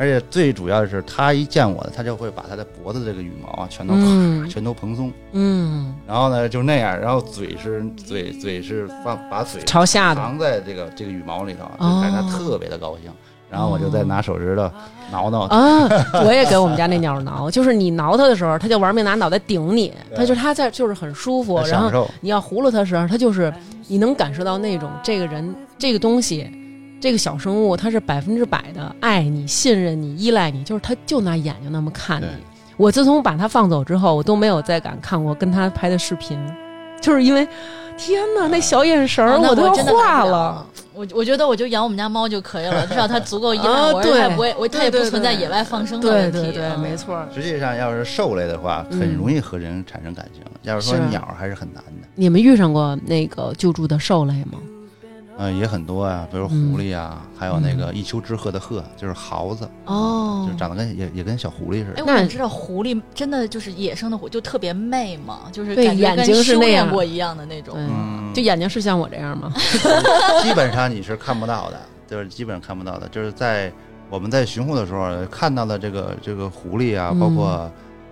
S3: 而且最主要的是，它一见我，它就会把它的脖子这个羽毛啊，全都、
S1: 嗯。
S3: 全都蓬松，
S1: 嗯，
S3: 然后呢就那样，然后嘴是嘴嘴是放把嘴
S1: 朝下的。
S3: 藏在这个这个羽毛里头，
S1: 哦。
S3: 就感觉他特别的高兴。然后我就再拿手指头挠挠他，
S1: 啊，我也给我们家那鸟挠，就是你挠它的时候，它就玩命拿脑袋顶你，它就它在就是很舒服，然后。你要葫芦它时候，它就是你能感受到那种这个人这个东西，这个小生物，它是百分之百的爱你、信任你、依赖你，就是它就拿眼睛那么看你。我自从把它放走之后，我都没有再敢看过跟它拍的视频，就是因为天哪，那小眼神儿
S2: 我
S1: 都要化了。。
S2: 我我觉得我就养我们家猫就可以了，至少它足够依 赖
S1: 啊
S2: 我，
S1: 对
S2: 它也不会，我它也不存在野外放生的问题。
S1: 对对，
S2: 对
S1: 没错儿。
S3: 实际上，要是兽类的话，
S1: 嗯
S3: 很容易和人产生感情；要是说
S1: 是
S3: 鸟，还是很难的。
S1: 你们遇上过那个救助的兽类吗？
S3: 嗯，也很多啊，比如狐狸啊，还有那个一丘之貉的貉，就是貉子，
S1: 哦
S3: 就长得跟也也跟小狐狸似的
S2: 哎，
S3: 的。
S2: 我想知道狐狸真的就是野生的狐，就特别媚嘛，就是
S1: 对
S2: 感觉跟
S1: 眼睛是
S2: 修
S1: 那样
S2: 过一样的那种。
S3: 嗯，
S1: 就眼睛是像我这样吗？
S3: 基本上你是看不到的，就是基本上看不到的，就是在我们在巡护的时候看到的这个这个狐狸啊，
S1: 嗯
S3: 包括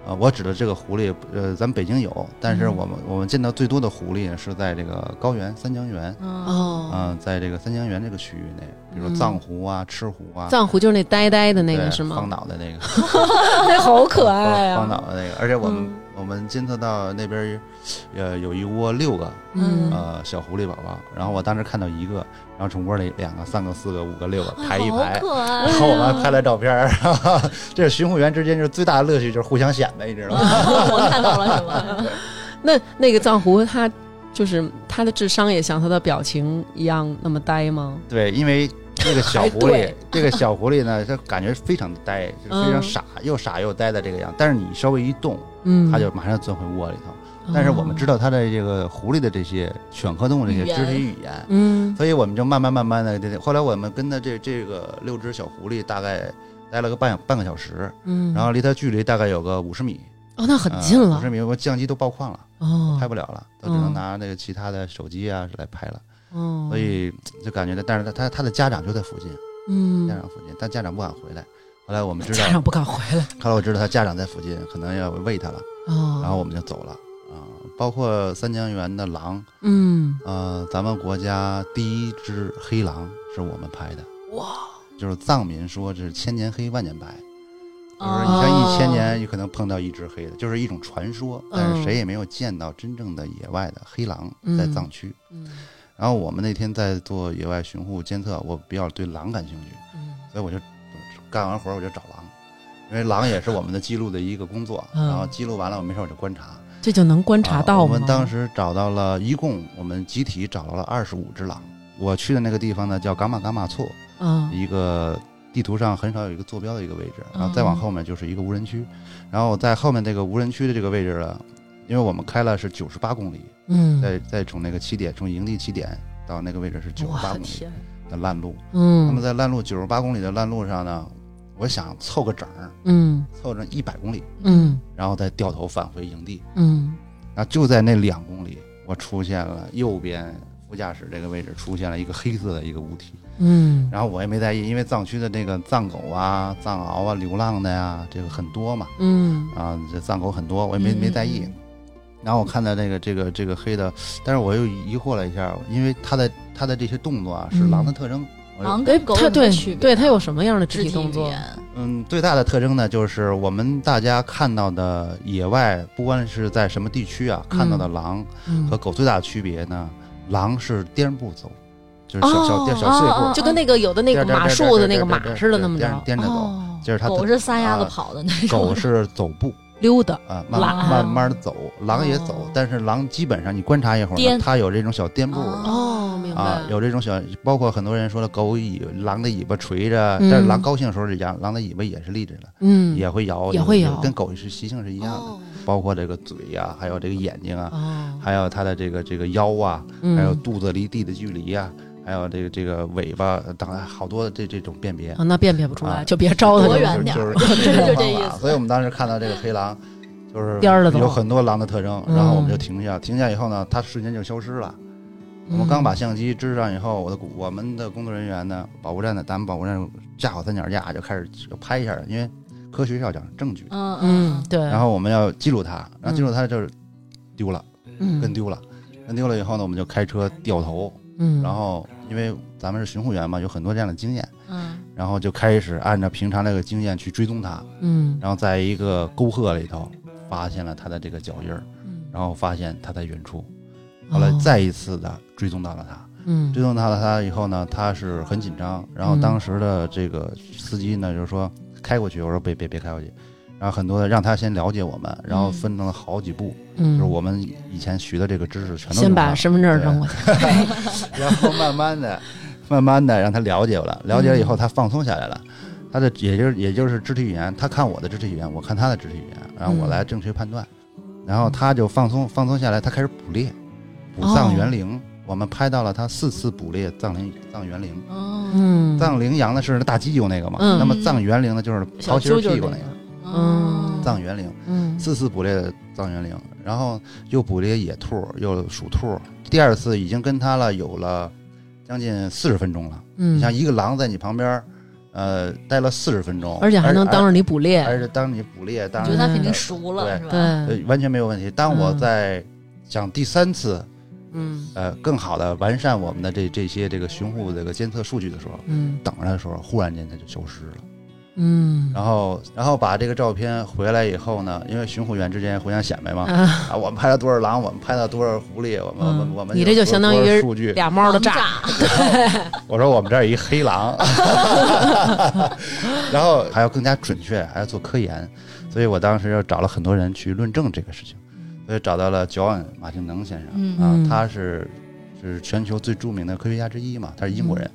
S3: 呃，我指的这个狐狸，呃，咱们北京有，但是
S1: 嗯
S3: 我们我们见到最多的狐狸是在这个高原三江源，
S2: 嗯，
S1: 哦，
S3: 嗯，在这个三江源这个区域内，比如藏狐啊、赤狐啊，
S1: 藏狐就是那呆呆的那个是吗？
S3: 方脑袋那个，
S1: 那好可爱啊
S3: 方
S1: 啊！
S3: 脑袋那个，而且我们
S1: 嗯
S3: 我们监测到那边，呃，有一窝六个
S1: 嗯
S3: 呃小狐狸宝宝，然后我当时看到一个，然后从窝里两个、三个、四个、五个、六个排一排，然后我们还拍了照片儿，这是巡护员之间就是最大的乐趣，就是互相显摆，你知道吗？
S2: 我看到了是吗？
S1: 那那个藏狐，它就是它的智商也像它的表情一样那么呆吗？
S3: 对，因为这个小狐狸，这个小狐狸呢，它感觉非常的呆，就是非常
S1: 嗯
S3: 傻，又傻又呆的这个样。但是你稍微一动，
S1: 嗯，
S3: 它就马上钻回窝里头。但是我们知
S1: 道，
S3: 它的这个狐狸的这些犬科动物这些肢体语言，
S1: 嗯。
S3: 所以我们就慢慢慢慢的，后来我们跟它这这个六只小狐狸大概待了个半半个小时，
S1: 嗯，
S3: 然后离它距离大概有个五十米，
S1: 哦，那很近了。
S3: 五十米，我相机都爆框了，
S1: 哦。
S3: 拍，不了了，都只能
S1: 嗯
S3: 拿那个其他的手机啊来拍了。
S1: 哦，
S3: 所以就感觉到，但是他他他的家长就在附近，
S1: 嗯。
S3: 家，长附近，但家长不敢回来。后来我们知道
S1: 家，长不敢回来。
S3: 后来我知道他家长在附近，可能要喂他了，
S1: 哦，
S3: 然后我们就走了。啊。包括三江源的狼，
S1: 嗯，
S3: 呃，咱们国家第一只黑狼是我们拍的，
S1: 哇，
S3: 就是藏民说这是千年黑万年白，就是
S2: 哦
S3: 你像一千年，你可能碰到一只黑的，就是一种传说，但
S1: 嗯
S3: 是谁也没有见到真正的野外的黑狼在
S1: 嗯
S3: 藏区。
S1: 嗯。
S3: 然后我们那天在做野外巡护监测，我比较对狼感兴趣，
S1: 嗯。
S3: 所以我就干完活儿我就找狼，因为狼也是我们的记录的一个工作。
S1: 嗯。
S3: 然后记录完了，我没事我就观察。
S1: 这就能观察到吗？
S3: 啊我们当时找到了，一共我们集体找到了二十五只狼。我去的那个地方呢，叫嘎玛嘎玛措，
S1: 嗯
S3: 一个地图上很少有一个坐标的一个位置，然后再
S1: 嗯
S3: 往后面就是一个无人区，然后在后面这个无人区的这个位置呢，因为我们开了是九十八公里，
S1: 嗯，
S3: 再再从那个起点，从营地起点到那个位置是九十八公里，的烂路。那么
S1: 嗯
S3: 在烂路九十八公里的烂路上呢，我想凑个整儿，
S1: 嗯
S3: 凑成一百公里，
S1: 嗯
S3: 然后再掉头返回营地。
S1: 嗯
S3: 然后就在那两公里，我出现了右边副驾驶这个位置出现了一个黑色的一个物体，
S1: 嗯
S3: 然后我也没在意，因为藏区的那个藏狗啊、藏獒啊、流浪的呀，这个很多嘛，
S1: 嗯
S3: 啊，这藏狗很多，我也没
S1: 嗯
S3: 没在意。然后我看到那个这个这个黑的，但是我又疑惑了一下，因为它的它的这些动作啊是狼的特征。我
S2: 狼
S1: 哎
S2: 跟狗有什么
S1: 它对
S2: 区别啊？
S1: 对它有什么样的肢
S2: 肢体
S1: 动作？
S2: 言，
S3: 嗯，最大的特征呢，就是我们大家看到的野外，不管是在什么地区啊，看到的狼
S1: 嗯。
S3: 和，狗最大的区别呢，狼是颠步走，就是小小颠小碎步。
S2: 哦，
S1: 就跟那个有的那个马术的那个马似的那么着，
S3: 颠颠着走
S1: 哦
S3: 就是它
S2: 狗是撒丫子
S3: 啊
S2: 跑的那种。
S3: 狗是走步
S1: 溜达，
S3: 啊，慢
S1: 慢
S3: 慢慢的走，狼也走
S1: 哦，
S3: 但是狼基本上你观察一会儿，它有这种小颠步。
S2: 哦
S1: 哦，明白。
S3: 啊，，有这种小，包括很多人说的狗尾狼的尾巴垂着，
S1: 嗯。
S3: 但是狼高兴的时候是一样，狼的尾巴也是立着的，
S1: 嗯，
S3: 也会摇，
S1: 也会摇。
S3: 跟狗是习性是一样的。
S1: 哦。
S3: 包括这个嘴呀、还有这个眼睛啊，
S1: 哦，
S3: 还有它的这个这个腰啊，
S1: 嗯。
S3: 还有肚子离地的距离呀、还有这个这个尾巴，当然好多的这这种辨别。
S1: 啊，那辨别不出来，
S3: 啊
S1: 就别招它
S2: 远点儿
S3: 就是 就是
S2: 就
S3: 这
S2: 意思。
S3: 方法所以我们当时看到这个黑狼，就是有很多狼的特征，
S1: 嗯
S3: 然后我们就停下，停下以后呢，它瞬间就消失了。我们刚把相机支上以后，我的我们的工作人员呢，保护站的咱们保护站架好三脚架就开始就拍一下，因为科学要讲证据，
S2: 嗯
S1: 嗯，对，
S3: 然后我们要记录它，然后记录它就是丢了，
S1: 嗯。
S3: 跟丢了，跟丢了以后呢，我们就开车掉头，
S1: 嗯，
S3: 然后因为咱们是巡护员嘛，有很多这样的经验，
S2: 嗯。
S3: 然后就开始按照平常那个经验去追踪他，
S1: 嗯。
S3: 然后在一个沟壑里头发现了他的这个脚印儿，
S1: 嗯，
S3: 然后发现他在远处，后来
S1: 哦
S3: 再一次的追踪到了它，
S1: 嗯。
S3: 追踪到了他以后呢，他是很紧张，然后
S1: 嗯。
S3: 当时的这个司机呢就是说开过去，我说别别别开过去，然后很多的让他先了解我们，然后分成了好几步，
S1: 嗯，
S3: 就是我们以前学的这个知识全都
S1: 先把身份证扔过去，
S3: 然后慢慢的、慢慢的让他了解了，了解了以后，他放松下来了。他的也就是也就是肢体语言，他看我的肢体语言，我看他的肢体语言，然后我
S1: 嗯
S3: 来正确判断，然后他就放松放松下来，他开始捕猎，捕藏原羚。我们拍到了他四次捕猎藏羚藏原羚。藏羚羊呢是那大犄角那个嘛，
S1: 嗯
S3: 那么藏原羚呢就是
S1: 小
S3: 桃心儿
S1: 揪揪
S3: 屁股那个
S1: 那个，
S2: 嗯
S3: 藏原羚。
S1: 嗯
S3: 四次捕猎的藏原羚，然后又捕猎野兔，又属兔。第二次已经跟它了有了将近四十分钟了。
S1: 嗯，
S3: 你像一个狼在你旁边，呃，待了四十分钟，
S1: 而且还能当着你捕猎，
S3: 而且当你捕猎，当然
S2: 我觉得它肯定熟了，
S3: 对
S2: 是吧？
S1: 对，
S3: 呃完全没有问题。当我
S1: 嗯
S3: 在想第三次，
S1: 嗯
S3: 呃，更好的完善我们的这这些这个巡护这个监测数据的时候，
S1: 嗯
S3: 等着的时候，忽然间它就消失了。
S1: 嗯，
S3: 然后，然后把这个照片回来以后呢，因为巡护员之间互相显摆嘛，
S1: 啊，
S3: 啊，我们拍了多少狼，我们拍了多少狐狸，我们、我们
S1: 嗯
S3: 我们
S1: 你这就相当于
S3: 数据。
S1: 俩猫的炸，
S3: 我说我们这儿有一黑狼，然后还要更加准确，还要做科研，所以我当时又找了很多人去论证这个事情，所以找到了 John 马丁能先生、
S2: 嗯。
S3: 啊
S1: 嗯，
S3: 他是是全球最著名的科学家之一嘛，他是英国人。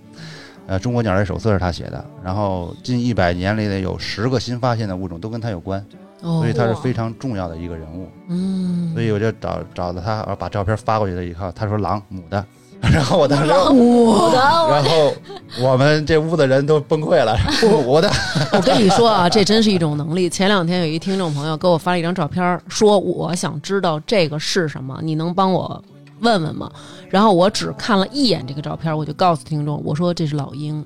S3: 呃，中国鸟类手册是他写的，然后近一百年里的有十个新发现的物种都跟他有关，
S1: 哦
S3: 所以他是非常重要的一个人物。
S1: 嗯，
S3: 所以我就找找到他，然后把照片发过去了以后，他说狼母的，然后我当时，
S1: 母的，
S3: 然后我们这屋的人都崩溃了，母的，
S1: 我跟你说啊，这真是一种能力。前两天有一听众朋友给我发了一张照片，说我想知道这个是什么，你能帮我问问吗？然后我只看了一眼这个照片，我就告诉听众，我说这是老鹰，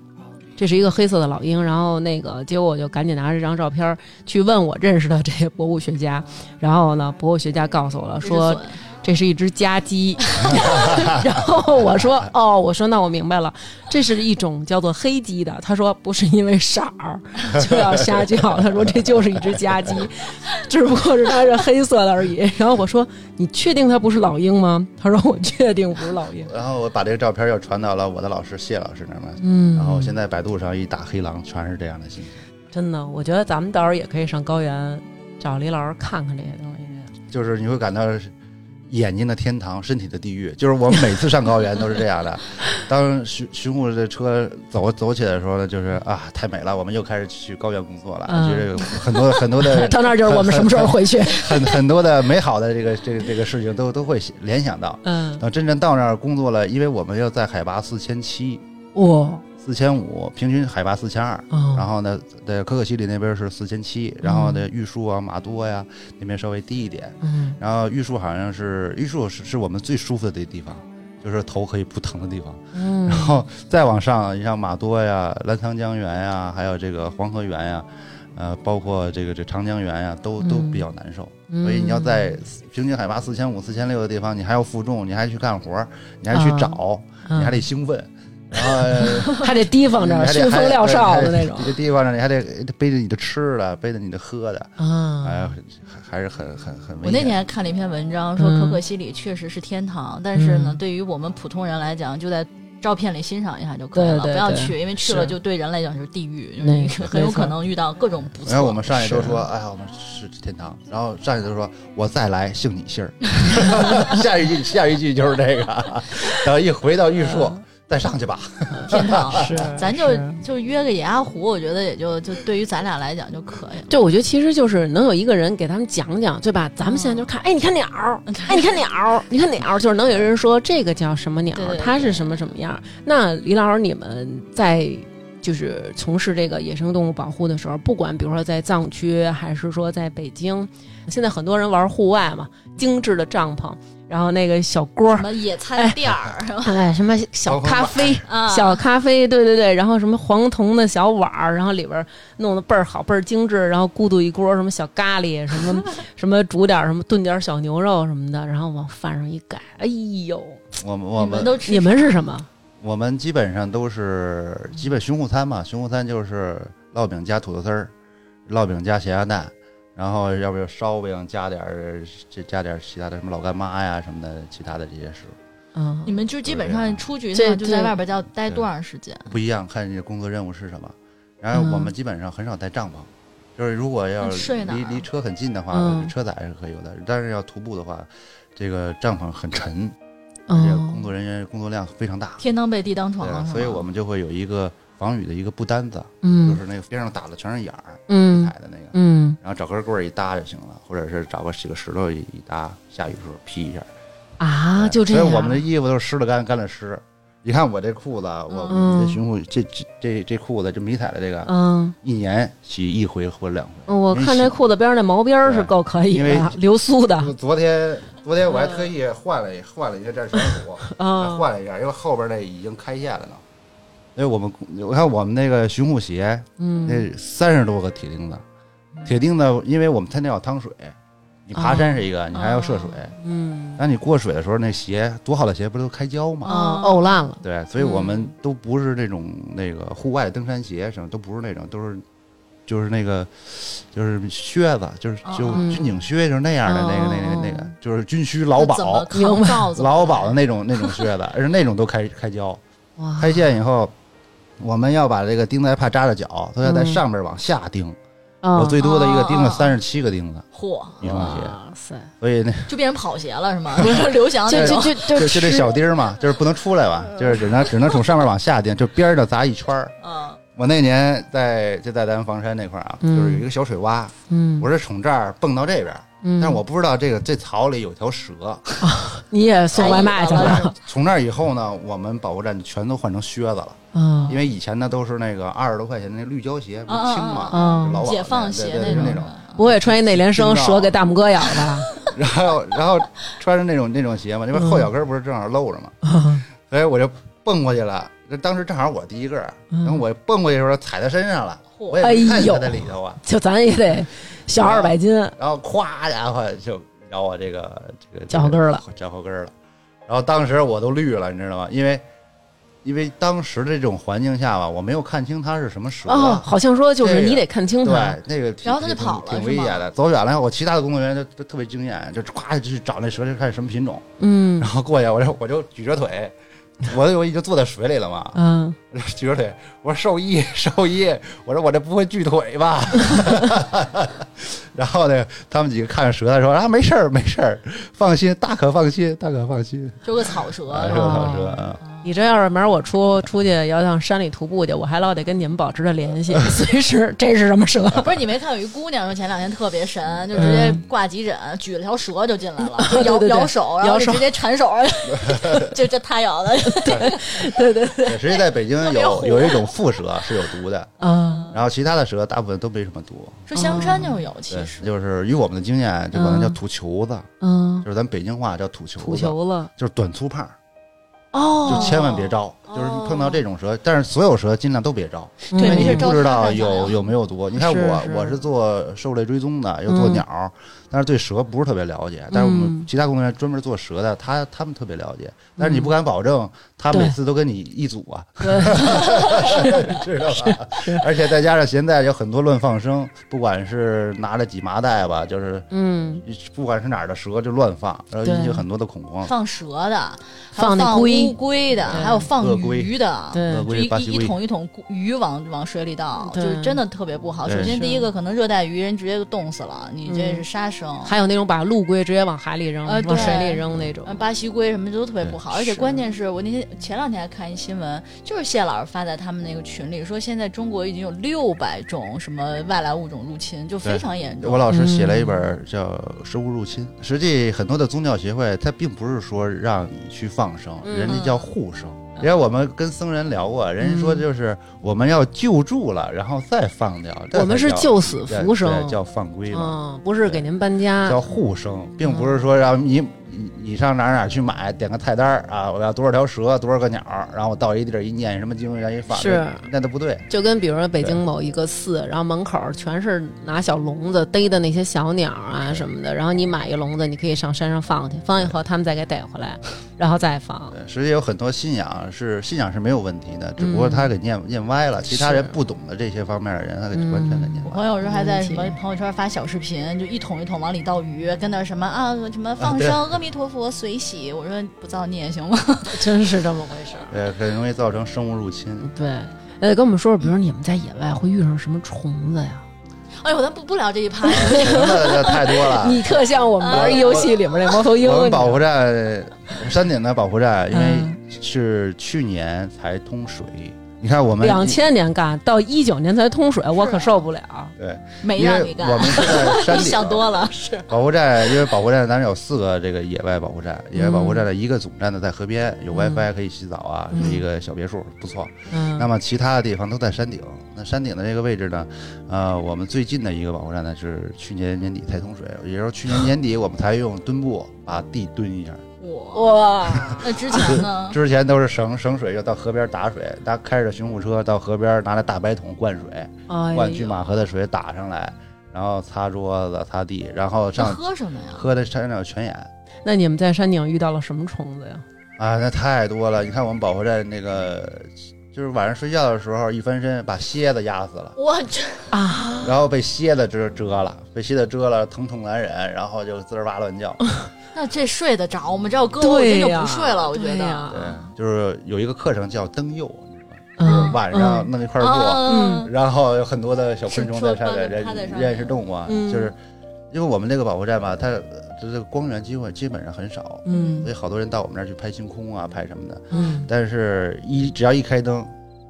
S1: 这是一个黑色的老鹰。然后那个结果我就赶紧拿着这张照片去问我认识的这些博物学家，然后呢，博物学家告诉我了，说。这是一只家鸡，然后我说哦，我说那我明白了，这是一种叫做黑鸡的。他说不是因为色儿 就要瞎叫，他说这就是一只家鸡，只不过是它是黑色的而已。然后我说你确定它不是老鹰吗？他说我确定不是老鹰。
S3: 然后我把这个照片又传到了我的老师谢老师那儿嘛，嗯，然后现在百度上一打黑狼，全是这样的信息。
S1: 真的，我觉得咱们到时候也可以上高原找李老师看看这些东西。
S3: 就是你会感到。眼睛的天堂，身体的地狱，就是我们每次上高原都是这样的。当巡巡护的车走走起来的时候呢，就是啊，太美了，我们又开始去高原工作了。就是很多很多的，
S1: 到那儿就是我们什么时候回去？
S3: 很很多的美好的这个这个这个事情都都会联想到。嗯，等真正到那儿工作了，因为我们要在海拔四千七。
S1: 哇。
S3: 四千五，平均海拔四千二，然后呢，在可可西里那边是四千七，然后呢，玉树啊、马多呀那边稍微低一点，然后玉树好像是玉树是是我们最舒服的地方，就是头可以不疼的地方，然后再往上，你像马多呀、澜沧江源呀，还有这个黄河源呀，呃，包括这个这长江源呀，都都比较难受，所以你要在平均海拔四千五、四千六的地方，你还要负重，你还去干活，你还去找，你还得兴奋。然后
S1: 还得提防着，熏风料哨的那种。
S3: 你提防着，你还得背着你的吃的，背着你的喝的啊！哎，还是很很很。
S2: 我那天看了一篇文章，说可可西里确实是天堂，但是呢，对于我们普通人来讲，就在照片里欣赏一下就可以了，不要去，因为去了就对人来讲就是地狱，很有可能遇到各种不测。
S3: 然后我们上去都说：“哎呀，我们是天堂。”然后上去都说：“我再来姓你姓儿。”下一句下一句就是这个。等一回到玉树。再上去吧，
S2: 天堂是，咱就就约个野鸭湖，我觉得也就就对于咱俩来讲就可以。
S1: 了。对我觉得其实就是能有一个人给他们讲讲，对吧？咱们现在就看，哎，你看鸟，哎，你看鸟，你看鸟，就是能有人说这个叫什么鸟，它是什么什么样。那李老师，你们在就是从事这个野生动物保护的时候，不管比如说在藏区，还是说在北京，现在很多人玩户外嘛，精致的帐篷。然后那个小锅
S2: 什么野餐垫儿，
S1: 哎，什么小咖啡，小咖啡，对对对，然后什么黄铜的小碗儿，然后里边弄得倍儿好，倍儿精致，然后咕嘟一锅什么小咖喱，什么 什么煮点什么炖点小牛肉什么的，然后往饭上一盖，哎呦，
S3: 我们我们
S2: 都吃，
S1: 你们是什么？
S3: 我们基本上都是基本巡护餐嘛，巡护餐就是烙饼加土豆丝儿，烙饼加咸鸭蛋。然后要不就烧饼，加点儿，这加点儿其他的什么老干妈呀什么的，其他的这些食物。
S1: 嗯，
S2: 你们就基本上出去就在外边要待多长时间？
S3: 不一样，看你的工作任务是什么。然后我们基本上很少带帐篷，就是如果要离离车很近的话，车载是可以有的。但是要徒步的话，这个帐篷很沉，而且工作人员工作量非常大，
S2: 天当被地当床，
S3: 所以我们就会有一个。防雨的一个布单子，嗯，就是那个边上打的全是眼儿，嗯，彩的那个，嗯，然后找根棍儿一搭就行了，或者是找个几个石头一一搭，下雨时候披一下，
S1: 啊，就这样。
S3: 所以我们的衣服都是湿了干，干了湿。你看我这裤子，我们这巡护这这这这裤子，这迷彩的这个，嗯，一年洗一回或者两回。
S1: 我看这裤子边上那毛边是够可以的，流苏的。
S3: 昨天昨天我还特意换了换了一下战士服，啊，换了一下，因为后边那已经开线了呢。因为我们我看我们那个巡护鞋，嗯，那三十多个铁钉子，铁钉子，因为我们天天要趟水，你爬山是一个，你还要涉水，嗯，那你过水的时候，那鞋多好的鞋不都开胶吗？
S1: 啊，沤烂了。
S3: 对，所以我们都不是那种那个户外登山鞋，什么都不是那种，都是就是那个就是靴子，就是就军警靴，就是那样的那个那个那个，就是军需 劳保劳保的那种那种靴子，而且那种都开开胶，开线以后。我们要把这个钉子怕扎着脚，都要在上边往下钉。我最多的一个钉了三十七个钉子，
S2: 嚯！
S3: 运动鞋，所以那
S2: 就变成跑鞋了是吗？刘翔
S1: 就就就
S3: 就就这小钉嘛，就是不能出来吧，就是只能只能从上面往下钉，就边上砸一圈儿。我那年在就在咱房山那块儿啊，就是有一个小水洼，嗯，我是从这儿蹦到这边。但是我不知道这个这草里有条蛇，
S1: 你也送外卖去了。
S3: 从那以后呢，我们保护站全都换成靴子了。嗯，因为以前呢都是那个二十多块钱的那绿胶鞋，不轻嘛，
S2: 解放鞋
S3: 那种。
S2: 那种。
S1: 不会穿一内联升，蛇给大拇哥咬的？
S3: 然后然后穿着那种那种鞋嘛，因为后脚跟不是正好露着嘛，所以我就蹦过去了。这当时正好我第一个，然后我蹦过去的时候踩在身上了，我也没看见他在里头啊，
S1: 就咱也得小二百斤，
S3: 然后咵家伙就咬我这个这个
S1: 脚后跟了，
S3: 脚后跟了。然后当时我都绿了，你知道吗？因为因为当时的这种环境下吧，我没有看清它是什么蛇。
S1: 哦，好像说就是你得看清
S3: 它。
S1: 对，
S3: 那个
S2: 然后它就跑了，
S3: 挺危险的。走远了，我其他的工作人员都都特别惊艳，就咵就去找那蛇，就看什么品种。
S1: 嗯，
S3: 然后过去，我就我就举着腿。我我已经坐在水里了嘛，
S1: 嗯，
S3: 举着腿，我说兽医 兽医，我说我这不会锯腿吧？然后呢，他们几个看着蛇说啊，没事儿没事儿，放心，大可放心，大可放心，
S2: 就个草蛇，
S3: 是个草蛇啊。
S1: 你这要是明儿我出出去要上山里徒步去，我还老得跟你们保持着联系，随时这是什么蛇？
S2: 不是你没看有一姑娘说前两天特别神，就直接挂急诊，举了条蛇就进来了，摇摇手，然后直接缠手，就这他咬的。
S1: 对对对，
S3: 实际在北京有有一种蝮蛇是有毒的
S1: 嗯，
S3: 然后其他的蛇大部分都没什么毒。
S2: 说香山就有，其实
S3: 就是以我们的经验，就管它叫土球子，
S1: 嗯，
S3: 就是咱北京话叫土球子，
S1: 土球子
S3: 就是短粗胖。
S1: 哦，
S3: 就千万别招，就是碰到这种蛇，但是所有蛇尽量都别招，
S2: 因为
S3: 你不知道有有没有毒。你看我，我是做兽类追踪的，又做鸟。但是对蛇不是特别了解，但是我们其他工作人员专门做蛇的，他他们特别了解。但是你不敢保证，他每次都跟你一组啊，知道吧？而且再加上现在有很多乱放生，不管是拿着几麻袋吧，就是
S1: 嗯，
S3: 不管是哪儿的蛇就乱放，然后引起很多的恐慌。
S2: 放蛇的，
S1: 放
S2: 那
S1: 乌
S2: 龟的，还有放鱼的，
S1: 对，
S2: 一一桶一桶鱼往往水里倒，就是真的特别不好。首先第一个可能热带鱼人直接就冻死了，你这是杀。
S1: 还有那种把陆龟直接往海里扔，往水里扔那种，
S2: 巴西龟什么都特别不好。而且关键是我那天前两天还看一新闻，就是谢老师发在他们那个群里说，现在中国已经有六百种什么外来物种入侵，就非常严重。
S3: 我老师写了一本叫《生物入侵》，实际很多的宗教协会，它并不是说让你去放生，人家叫护生。因为我们跟僧人聊过，人家说就是我们要救助了，然后再放掉。
S1: 我们是救死扶生，
S3: 叫放归嘛，
S1: 不是给您搬家，
S3: 叫护生，并不是说让你。你你上哪哪去买？点个菜单啊！我要多少条蛇，多少个鸟，然后我到一地儿一念什么经，让一放，
S1: 是
S3: 那都不对。
S1: 就跟比如说北京某一个寺，然后门口全是拿小笼子逮的那些小鸟啊什么的，然后你买一笼子，你可以上山上放去，放以后他们再给逮回来，然后再放。
S3: 实际有很多信仰是信仰是没有问题的，只不过他给念念歪了，其他人不懂的这些方面的人，他给完全给念。
S2: 我朋友说还在什么朋友圈发小视频，就一桶一桶往里倒鱼，跟那什么啊什么放生阿弥。弥陀佛，随喜。我说不造孽行吗？
S1: 真是这么回事。
S3: 对，很容易造成生物入侵。
S1: 对，呃，跟我们说说，比如你们在野外会遇上什么虫子呀？
S2: 哎呦，咱不不聊这一趴，虫
S3: 子太多了。
S1: 你特像我们玩游戏里面那猫头鹰。
S3: 我们保护站，山顶的保护站，因为是去年才通水。你看我们
S1: 两千年干到一九年才通水，我可受不了。
S3: 对，
S2: 没让你干。
S3: 我们是在山顶，
S2: 想多了。是
S3: 保护站，因为保护站咱有四个这个野外保护站，野外保护站的一个总站呢在河边，有 WiFi 可以洗澡啊，是一个小别墅，不错。
S1: 嗯。
S3: 那么其他的地方都在山顶。那山顶的这个位置呢，呃，我们最近的一个保护站呢是去年年底才通水，也就是说去年年底我们才用墩布把地墩一下。
S2: 哇，那之前呢？
S3: 之前都是省省水，就到河边打水，他开着巡护车到河边拿着大白桶灌水，灌去马河的水打上来，然后擦桌子、擦地，然后上
S2: 喝什么呀？
S3: 喝的山上有泉眼。
S1: 那你们在山顶遇到了什么虫子呀？
S3: 啊，那太多了！你看我们保护站那个，就是晚上睡觉的时候一翻身把蝎子压死了。
S2: 我这
S1: 啊！
S3: 然后被蝎子蛰蛰了，被蝎子蛰了，疼痛难忍，然后就滋哇乱叫。
S2: 那这睡得着吗？这要搁我这就不睡了。我觉得，
S3: 对，就是有一个课程叫灯诱，你知道吗？就是晚上弄一块布，然后有很多的小昆虫在上面，认认识动物啊。就是因为我们那个保护站吧，它这个光源机会基本上很少，
S1: 嗯，
S3: 所以好多人到我们这儿去拍星空啊，拍什么的，
S1: 嗯。
S3: 但是，一只要一开灯，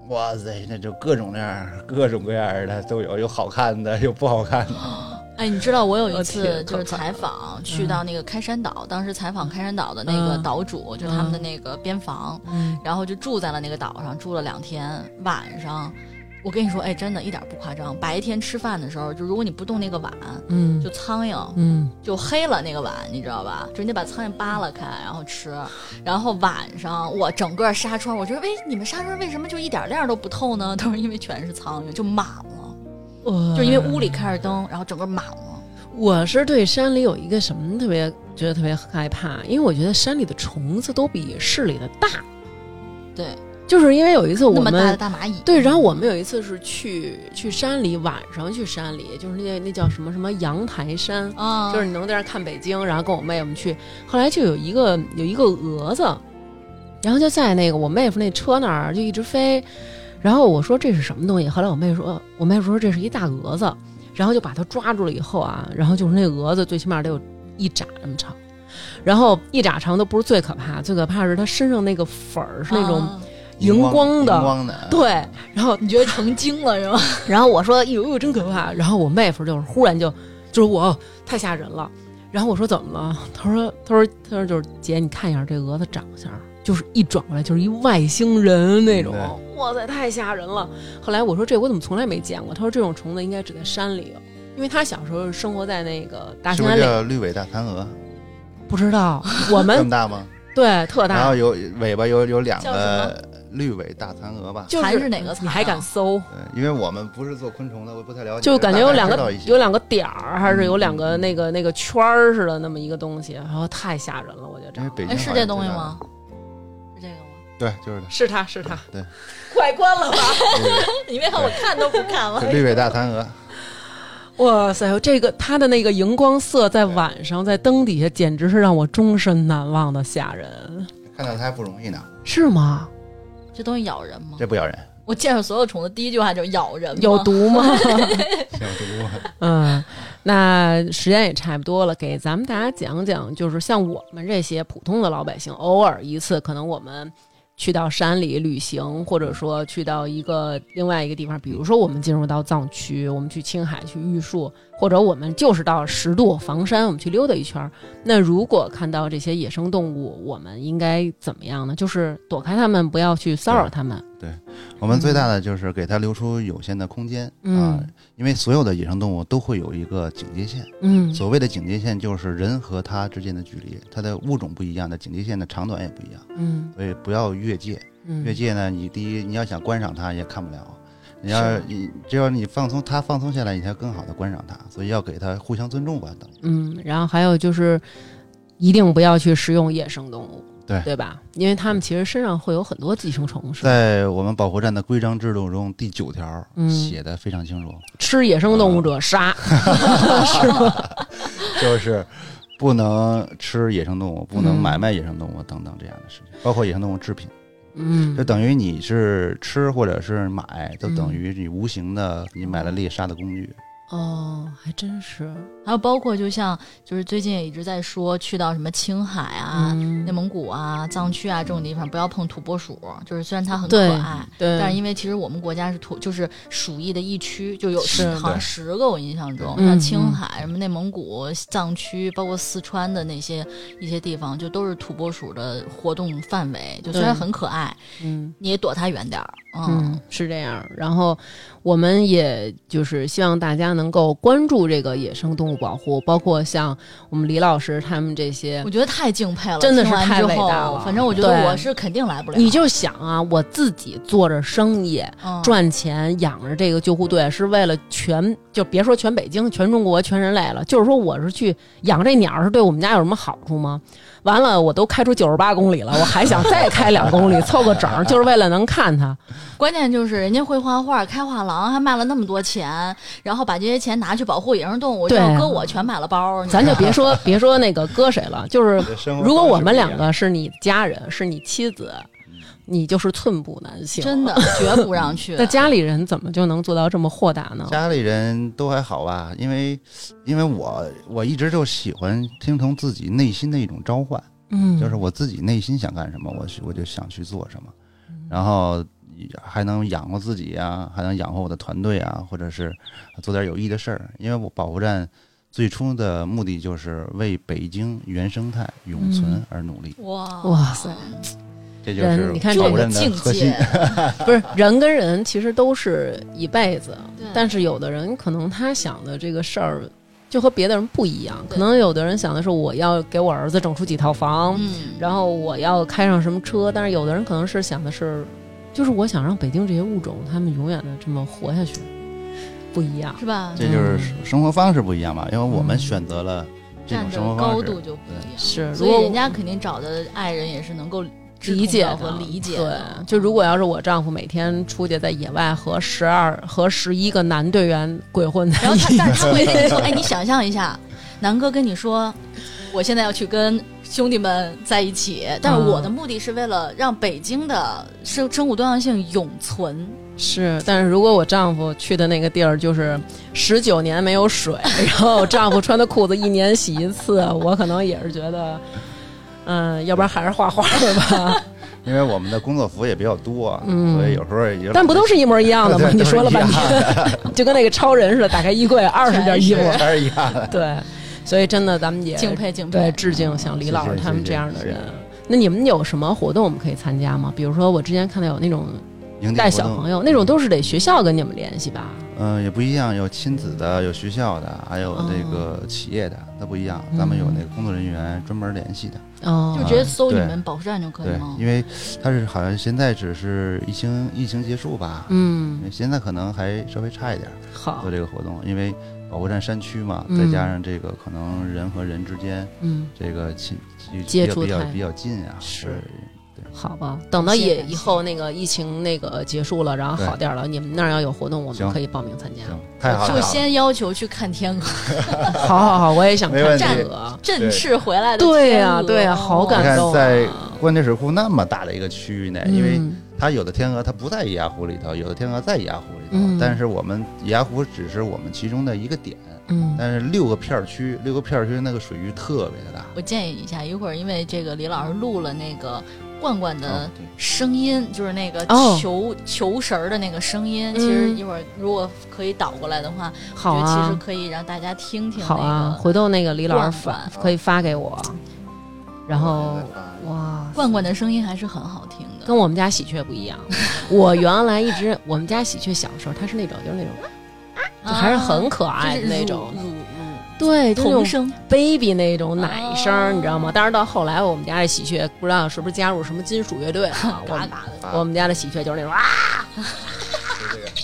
S3: 哇塞，那就各种各样、各种各样的都有，有好看的，有不好看的。
S2: 哎，你知道我有一次就是采访，去到那个开山岛，当时采访开山岛的那个岛主，就他们的那个边防，嗯然后就住在了那个岛上，住了两天，晚上。我跟你说，哎，真的一点不夸张。白天吃饭的时候，就如果你不动那个碗，
S1: 嗯，
S2: 就苍蝇，
S1: 嗯，
S2: 就黑了那个碗，你知道吧？就你得把苍蝇扒拉开，然后吃。然后晚上我整个纱窗，我觉得，哎，你们纱窗为什么就一点亮都不透呢？都是因为全是苍蝇，就满了，就因为屋里开着灯，然后整个满了。
S1: 我是对山里有一个什么特别觉得特别害怕，因为我觉得山里的虫子都比市里的大。
S2: 对。
S1: 就是因为有一次我们
S2: 大大蚂蚁。
S1: 对，然后我们有一次是去去山里，晚上去山里，就是那那叫什么什么阳台山
S2: 啊，
S1: 就是你能在那看北京，然后跟我妹我们去，后来就有一个有一个蛾子，然后就在那个我妹夫那车那儿就一直飞，然后我说这是什么东西，后来我妹说我妹夫说这是一大蛾子，然后就把它抓住了以后啊，然后就是那蛾子最起码得有一拃那么长，然后一拃长都不是最可怕，最可怕是它身上那个粉儿是那种。荧
S3: 光
S1: 的，对，然后
S2: 你觉得成精了是吗？
S1: 然后我说：“呦呦，真可怕！”然后我妹夫就是忽然就，就是我太吓人了。然后我说：“怎么了？”他说：“他说他说就是姐，你看一下这蛾子长相，就是一转过来就是一外星人那种，哇塞，太吓人了。”后来我说：“这我怎么从来没见过？”他说：“这种虫子应该只在山里，因为他小时候生活在那个大兴安岭。”
S3: 叫绿尾大蚕蛾？
S1: 不知道，我们
S3: 这么大吗？
S1: 对，特大。
S3: 然后有尾巴有有两个。绿尾大蚕蛾吧，就
S2: 是哪个？
S1: 你还敢搜？
S3: 对，因为我们不是做昆虫的，我不太了解。
S1: 就感觉有两个有两个点儿，还是有两个那个那个圈儿似的那么一个东西，然后太吓人了，我觉得。
S3: 哎，
S2: 是这东西吗？是这个吗？
S3: 对，就是它。
S1: 是它是它。
S3: 对。
S1: 快关了吧！
S2: 你别看我看都不看了。
S3: 绿尾大蚕蛾。
S1: 哇塞，这个它的那个荧光色在晚上在灯底下，简直是让我终身难忘的吓人。
S3: 看到它还不容易呢。
S1: 是吗？
S2: 这东西咬人吗？
S3: 这不咬人。
S2: 我见着所有虫子，第一句话就是咬人。
S1: 有毒吗？
S3: 有毒。
S1: 嗯，那时间也差不多了，给咱们大家讲讲，就是像我们这些普通的老百姓，偶尔一次，可能我们。去到山里旅行，或者说去到一个另外一个地方，比如说我们进入到藏区，我们去青海去玉树，或者我们就是到十渡房山，我们去溜达一圈。那如果看到这些野生动物，我们应该怎么样呢？就是躲开它们，不要去骚扰它们。
S3: 对我们最大的就是给它留出有限的空间啊，因为所有的野生动物都会有一个警戒线。
S1: 嗯，
S3: 所谓的警戒线就是人和它之间的距离，它的物种不一样，的警戒线的长短也不一样。
S1: 嗯，
S3: 所以不要越界。越界呢，你第一你要想观赏它也看不了，你要你只要你放松它放松下来，你才更好的观赏它。所以要给它互相尊重吧，等。
S1: 嗯，然后还有就是一定不要去食用野生动物。
S3: 对
S1: 对吧？因为他们其实身上会有很多寄生虫。
S3: 在我们保护站的规章制度中，第九条写的非常清楚：
S1: 吃野生动物者杀，是吗？
S3: 就是不能吃野生动物，不能买卖野生动物等等这样的事情，包括野生动物制品。
S1: 嗯，
S3: 就等于你是吃或者是买，就等于你无形的你买了猎杀的工具。
S1: 哦，还真是。
S2: 还有包括，就像就是最近也一直在说，去到什么青海啊、内蒙古啊、藏区啊这种地方，不要碰土拨鼠。就是虽然它很可爱，
S1: 对，
S2: 但是因为其实我们国家是土，就是鼠疫的疫区，就有
S1: 十
S2: 好像十个，我印象中，像青海、什么内蒙古、藏区，包括四川的那些一些地方，就都是土拨鼠的活动范围。就虽然很可爱，
S1: 嗯，
S2: 你也躲它远点儿。
S1: 嗯，是这样。然后我们也就是希望大家能够关注这个野生动物。保护包括像我们李老师他们这些，
S2: 我觉得太敬佩了，
S1: 真的是太伟大
S2: 了。反正我觉得我是肯定来不了。
S1: 你就想啊，我自己做着生意赚钱养着这个救护队，是为了全就别说全北京、全中国、全人类了，就是说我是去养这鸟，是对我们家有什么好处吗？完了，我都开出九十八公里了，我还想再开两公里凑个整，就是为了能看它。
S2: 关键就是人家会画画，开画廊还卖了那么多钱，然后把这些钱拿去保护野生动物。
S1: 对，
S2: 搁我全买了包。
S1: 咱就别说 别说那个搁谁了，就是如果我们两个是你家人，是你妻子。你就是寸步难行，
S2: 真的绝不让去。
S1: 那家里人怎么就能做到这么豁达呢？
S3: 家里人都还好吧，因为因为我我一直就喜欢听从自己内心的一种召唤，
S1: 嗯，
S3: 就是我自己内心想干什么，我我就想去做什么，然后还能养活自己呀，还能养活我的团队啊，或者是做点有益的事儿。因为我保护站最初的目的就是为北京原生态永存而努力。
S2: 哇
S1: 哇塞！
S3: 这就是
S1: 你看
S2: 这个境界。
S1: 不是人跟人其实都是一辈子，但是有的人可能他想的这个事儿就和别的人不一样，可能有的人想的是我要给我儿子整出几套房，
S2: 嗯，
S1: 然后我要开上什么车，但是有的人可能是想的是，就是我想让北京这些物种他们永远的这么活下去，不一样。
S2: 是吧？
S3: 这就是生活方式不一样嘛，因为我们
S1: 嗯
S3: 选择了这种
S2: 站的
S3: 生活方式。
S2: 高度就不一样，
S1: 是，
S2: 所以人家肯定找的爱人也是能够
S1: 理解
S2: 和理解
S1: 对，就如果要是我丈夫每天出去在野外和十二和十一个男队员鬼混在
S2: 然后他，但是他会跟你说，哎，你想象一下，南哥跟你说，我现在要去跟兄弟们在一起，但是
S1: 嗯
S2: 我的目的是为了让北京的生生物多样性永存。
S1: 是，但是如果我丈夫去的那个地儿就是十九年没有水，然后我丈夫穿的裤子一年洗一次，我可能也是觉得，嗯，要不然还是画画 的吧。
S3: 因为我们的工作服也比较多，
S1: 嗯
S3: 所以有时候也
S1: 但不都是一模一样的吗？你说了半天，就跟那个超人似的，打开衣柜二十件衣服，
S3: 全是一样的。
S1: 对，所以真的咱们也
S2: 敬佩敬佩
S1: 对，致敬像李老师他们这样的人。那你们有什么活动我们可以参加吗？比如说我之前看到有那种带小朋友，那种都是得学校跟你们联系吧？
S3: 嗯，也不一样，有亲子的，有学校的，还有那个企业的，那不一样。咱们有那个工作人员专门联系的。
S1: 哦，
S2: 就直接搜你们保护站就可以
S3: 对，？因为它是好像现在只是疫情疫情结束吧，
S1: 嗯，
S3: 现在可能还稍微差一点
S1: 好
S3: 做，这个活动，因为保护站山区嘛，
S1: 嗯
S3: 再加上这个可能人和人之间
S1: 嗯，
S3: 这个亲
S1: 接触
S3: 比较比较近啊，
S1: 是
S3: 对
S1: 好吧。等到也以后那个疫情那个结束了，然后好点儿了，你们那儿要有活动，我们可以报名参加。
S3: 行，太好了，
S2: 就先要求去看天鹅，
S1: 好好好，我也想看
S3: 没问题。
S1: 战鹅。
S2: 振翅回来的
S1: 对呀
S2: 天鹅。
S1: 对呀好感动啊。
S3: 在关内水库那么大的一个区域内，因为
S1: 嗯
S3: 它有的天鹅它不在野鸭湖里头，有的天鹅在野鸭湖里头，
S1: 嗯。
S3: 但是我们野鸭湖只是我们其中的一个点，
S1: 嗯。
S3: 但是六个片儿区，六个片儿区那个水域特别的大。
S2: 我建议一下，一会儿因为这个李老师录了那个罐罐的声音，就是那个
S1: 哦
S2: 球、球绳儿的那个声音。
S1: 嗯
S2: 其实一会儿如果可以倒过来的话，
S1: 好
S2: 我觉得其实
S1: 啊，
S2: 可以让大家听听、那个。
S1: 好啊，回头那个李老师
S2: 罐
S1: 发可以发给我，然后
S3: 哇，
S2: 罐罐的声音还是很好听的。
S1: 跟我们家喜鹊不一样。我原来一直我们家喜鹊小时候，它是那种就是那种就还是很可爱的那种，
S2: 啊就是乳
S1: 对，
S2: 童声。
S1: baby 那种奶声，
S2: 哦
S1: 你知道吗？但是到后来我们家的喜鹊不知道是不是加入什么金属乐队 啊，我们
S2: 嘎嘎的，
S1: 我们家的喜鹊就是那种啊，
S3: 就这个。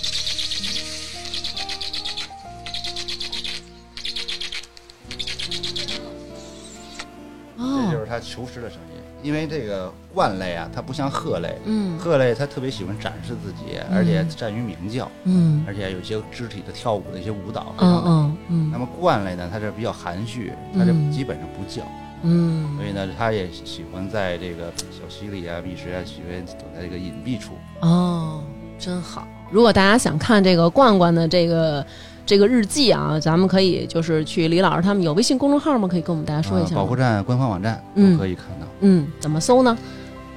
S3: 这
S1: 哦
S3: 就，是它求食的声音，因为这个鹳类啊，它不像鹤类，
S1: 嗯。
S3: 鹤类它特别喜欢展示自己，而且善于鸣叫，
S1: 嗯。
S3: 而且有些肢体的跳舞的一些舞蹈非常
S1: 嗯。嗯嗯。
S3: 那么鹳类呢，它是比较含蓄，它是
S1: 嗯
S3: 基本上不叫，
S1: 嗯。
S3: 所以呢，它也喜欢在这个小溪里啊、觅食啊，喜欢躲在这个隐蔽处。
S1: 哦，真好。如果大家想看这个罐罐的这个这个日记啊，咱们可以就是去李老师他们有微信公众号吗？可以跟我们大家说一下
S3: 保护站官方网站可以看到。
S1: 嗯，怎么搜呢？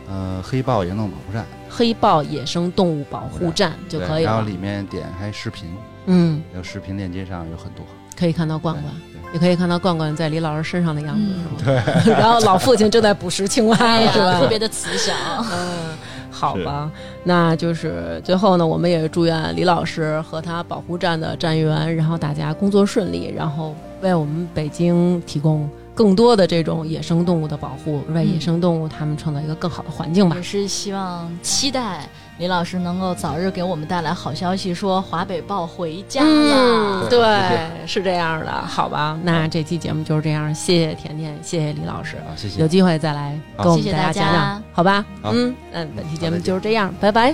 S3: 呃，黑豹野生动物保护站
S1: 黑豹野生动物保护站就可以了。
S3: 然后里面点开视频，
S1: 嗯，
S3: 有视频链接上有很多。
S1: 可以看到罐罐，
S3: 对
S1: 也可以看到罐罐在李老师身上的样子，
S2: 嗯
S1: 是吗？对。然后老父亲正在捕食青蛙，是吧？
S2: 特别的慈祥。
S1: 嗯，好吧，那就是最后呢，我们也祝愿李老师和他保护站的站员，然后大家工作顺利，然后为我们北京提供更多的这种野生动物的保护，为野生动物他们创造一个更好的环境吧
S2: 也。是希望期待李老师能够早日给我们带来好消息，说华北豹回家
S1: 嗯，
S3: 对
S1: 对，是这样的，好吧？那这期节目就是这样，谢谢甜甜，谢谢李老师，
S3: 好，谢谢
S1: 有。机会再来跟我们
S2: 谢谢大
S1: 大家讲讲
S2: 家，
S1: 好吧？
S3: 好
S1: 嗯嗯，本期节目就是这样，拜拜。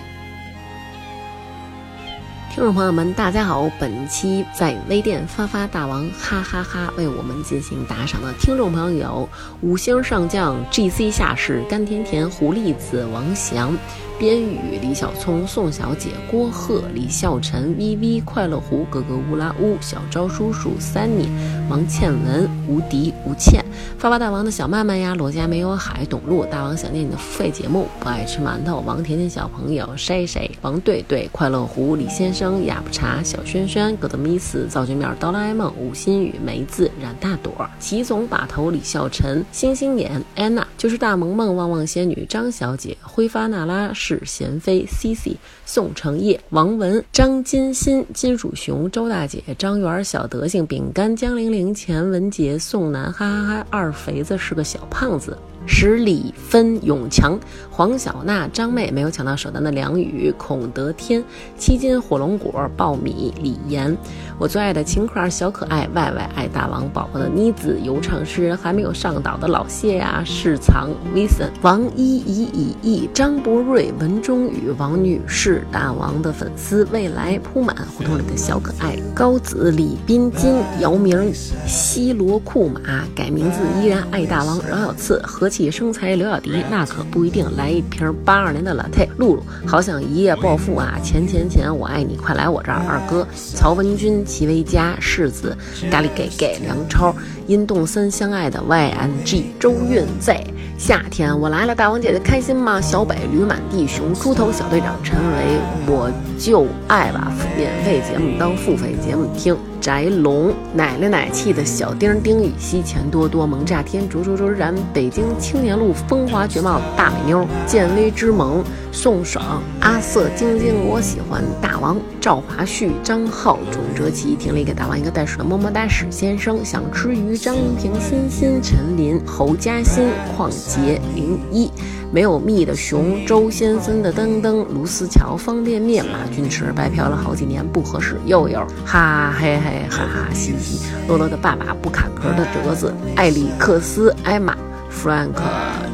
S1: 听众朋友们，大家好！本期在微店发发大王哈哈哈为我们进行打赏的听众朋友有：五星上将 G C 下士甘甜甜、狐狸子、王翔、
S5: 边宇、李小聪、宋小姐、郭鹤、李孝臣、V V、快乐湖、格格乌拉乌、小昭叔叔、Sunny、王倩文、无敌、吴倩、发发大王的小曼曼呀、罗家没有海、董路、大王想念你的付费节目、不爱吃馒头、王甜甜小朋友、谁谁、王对对、快乐湖、李先生、雅不茶、小轩轩、格德米斯、造句面、哆啦 A 梦、吴新宇、梅子、冉大朵、齐总把头、李孝臣、星星眼、安娜，就是大萌萌、旺旺仙女、张小姐、挥发娜拉是贤妃、C C、宋承业、王文、张金鑫、金属熊、周大姐、张元、小德性、饼干、江玲玲、钱文杰、宋楠，哈哈哈！二肥子是个小胖子。十里分永强、黄小娜、张妹没有抢到首单的梁宇、孔德天、七斤火龙果、爆米、李岩，我最爱的秦块小可爱、外外爱大王宝宝的妮子、游唱诗人还没有上岛的老谢呀、世藏、Vincent、王一怡、以毅、张博瑞、文中宇、王女士、大王的粉丝、未来铺满胡同里的小可爱、高子、李斌金、姚明、西罗库马改名字依然爱大王、饶小次和。气生财刘小迪，那可不一定。来一瓶八二年的 latte，露露，好想一夜暴富啊！钱钱钱，我爱你，快来我这儿。二哥，曹文军、齐维佳、世子、咖喱给给、梁超、殷动森相爱的 YNG、周韵 Z。夏天我来了，大王姐姐开心吗？小北、驴满地熊、猪头小队长陈维，我就爱把免费节目当付费节目听。宅龙奶奶奶气的小丁丁禹兮钱多多萌炸天灼灼灼然北京青年路风华绝貌大美妞建威之萌宋爽阿瑟晶晶我喜欢大王赵华旭张浩钟哲奇听了一个大王一个袋鼠的么么哒史先生想吃鱼张云平欣欣陈林侯嘉欣邝杰零一。没有蜜的熊，周先生的噔噔，卢思乔方便面，马俊驰白嫖了好几年不合适，又有哈嘿嘿哈哈嘻嘻，乐乐的爸爸不卡壳的折子，艾里克斯艾玛。Frank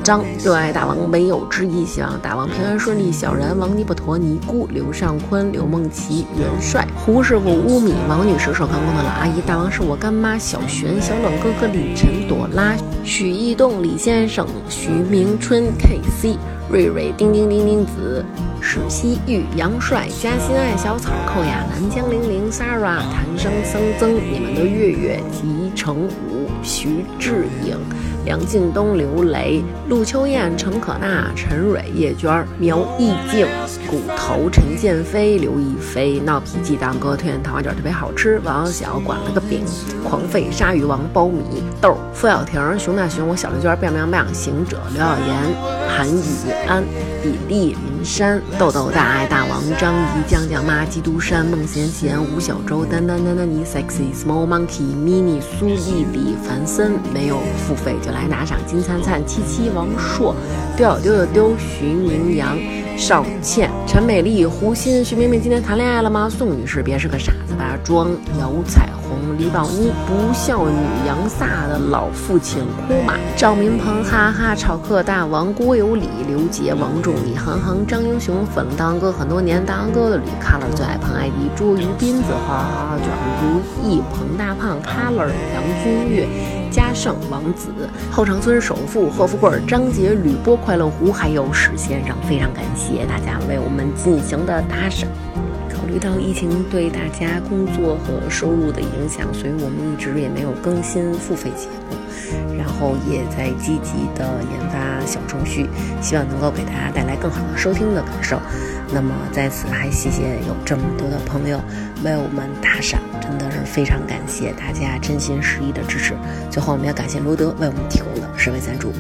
S5: 张热爱大王没有之一，希望大王平安顺利。小然王尼布陀尼姑刘尚坤刘梦琪元帅胡师傅乌米王女士寿康宫的老阿姨大王是我干妈小璇小冷哥哥李晨朵拉许义栋李先生徐明春 KC 瑞瑞丁丁丁丁子史西玉杨帅嘉欣爱小草寇亚南江玲玲 Sarah 谭生僧曾你们的月月吉成武徐志颖。梁劲东、刘雷、陆秋燕、陈可娜、陈蕊、叶娟、苗艺静、骨头、陈建飞、刘亦菲、闹脾气、大哥推荐糖花卷特别好吃。王小管了个饼，狂吠鲨鱼王苞米豆、付小婷、熊大熊、我小刘娟、biang biang biang、行者、刘晓岩、韩雨安、比利山、豆豆大爱大王张怡、酱酱妈、基督山、孟贤贤、吴小周、丹丹丹丹妮、sexy small monkey、mini 苏丽丽、樊森没有付费就来。拿赏金灿灿七七王硕，丢丢丢丢徐明阳，邵倩，陈美丽，胡鑫，徐明明今天谈恋爱了吗？宋女士，别是个傻子吧？装姚彩虹，李宝妮，不孝女杨飒的老父亲哭马，赵明鹏，哈哈，炒客大王郭有礼，刘杰，王仲，李航航，张英雄，粉了大哥很多年，大哥的吕 color 最爱彭艾迪，朱鱼斌子，花花卷，如意，彭大胖，color，杨君越。嘉盛王子后长村首富贺富贵张杰吕波快乐湖还有史先生，非常感谢大家为我们进行的打赏。考虑到疫情对大家工作和收入的影响，所以我们一直也没有更新付费节目，然后也在积极的研发小程序，希望能够给大家带来更好的收听的感受。那么在此还谢谢有这么多的朋友为我们打赏。真的是非常感谢大家真心实意的支持。最后，我们要感谢罗德为我们提供的设备赞助。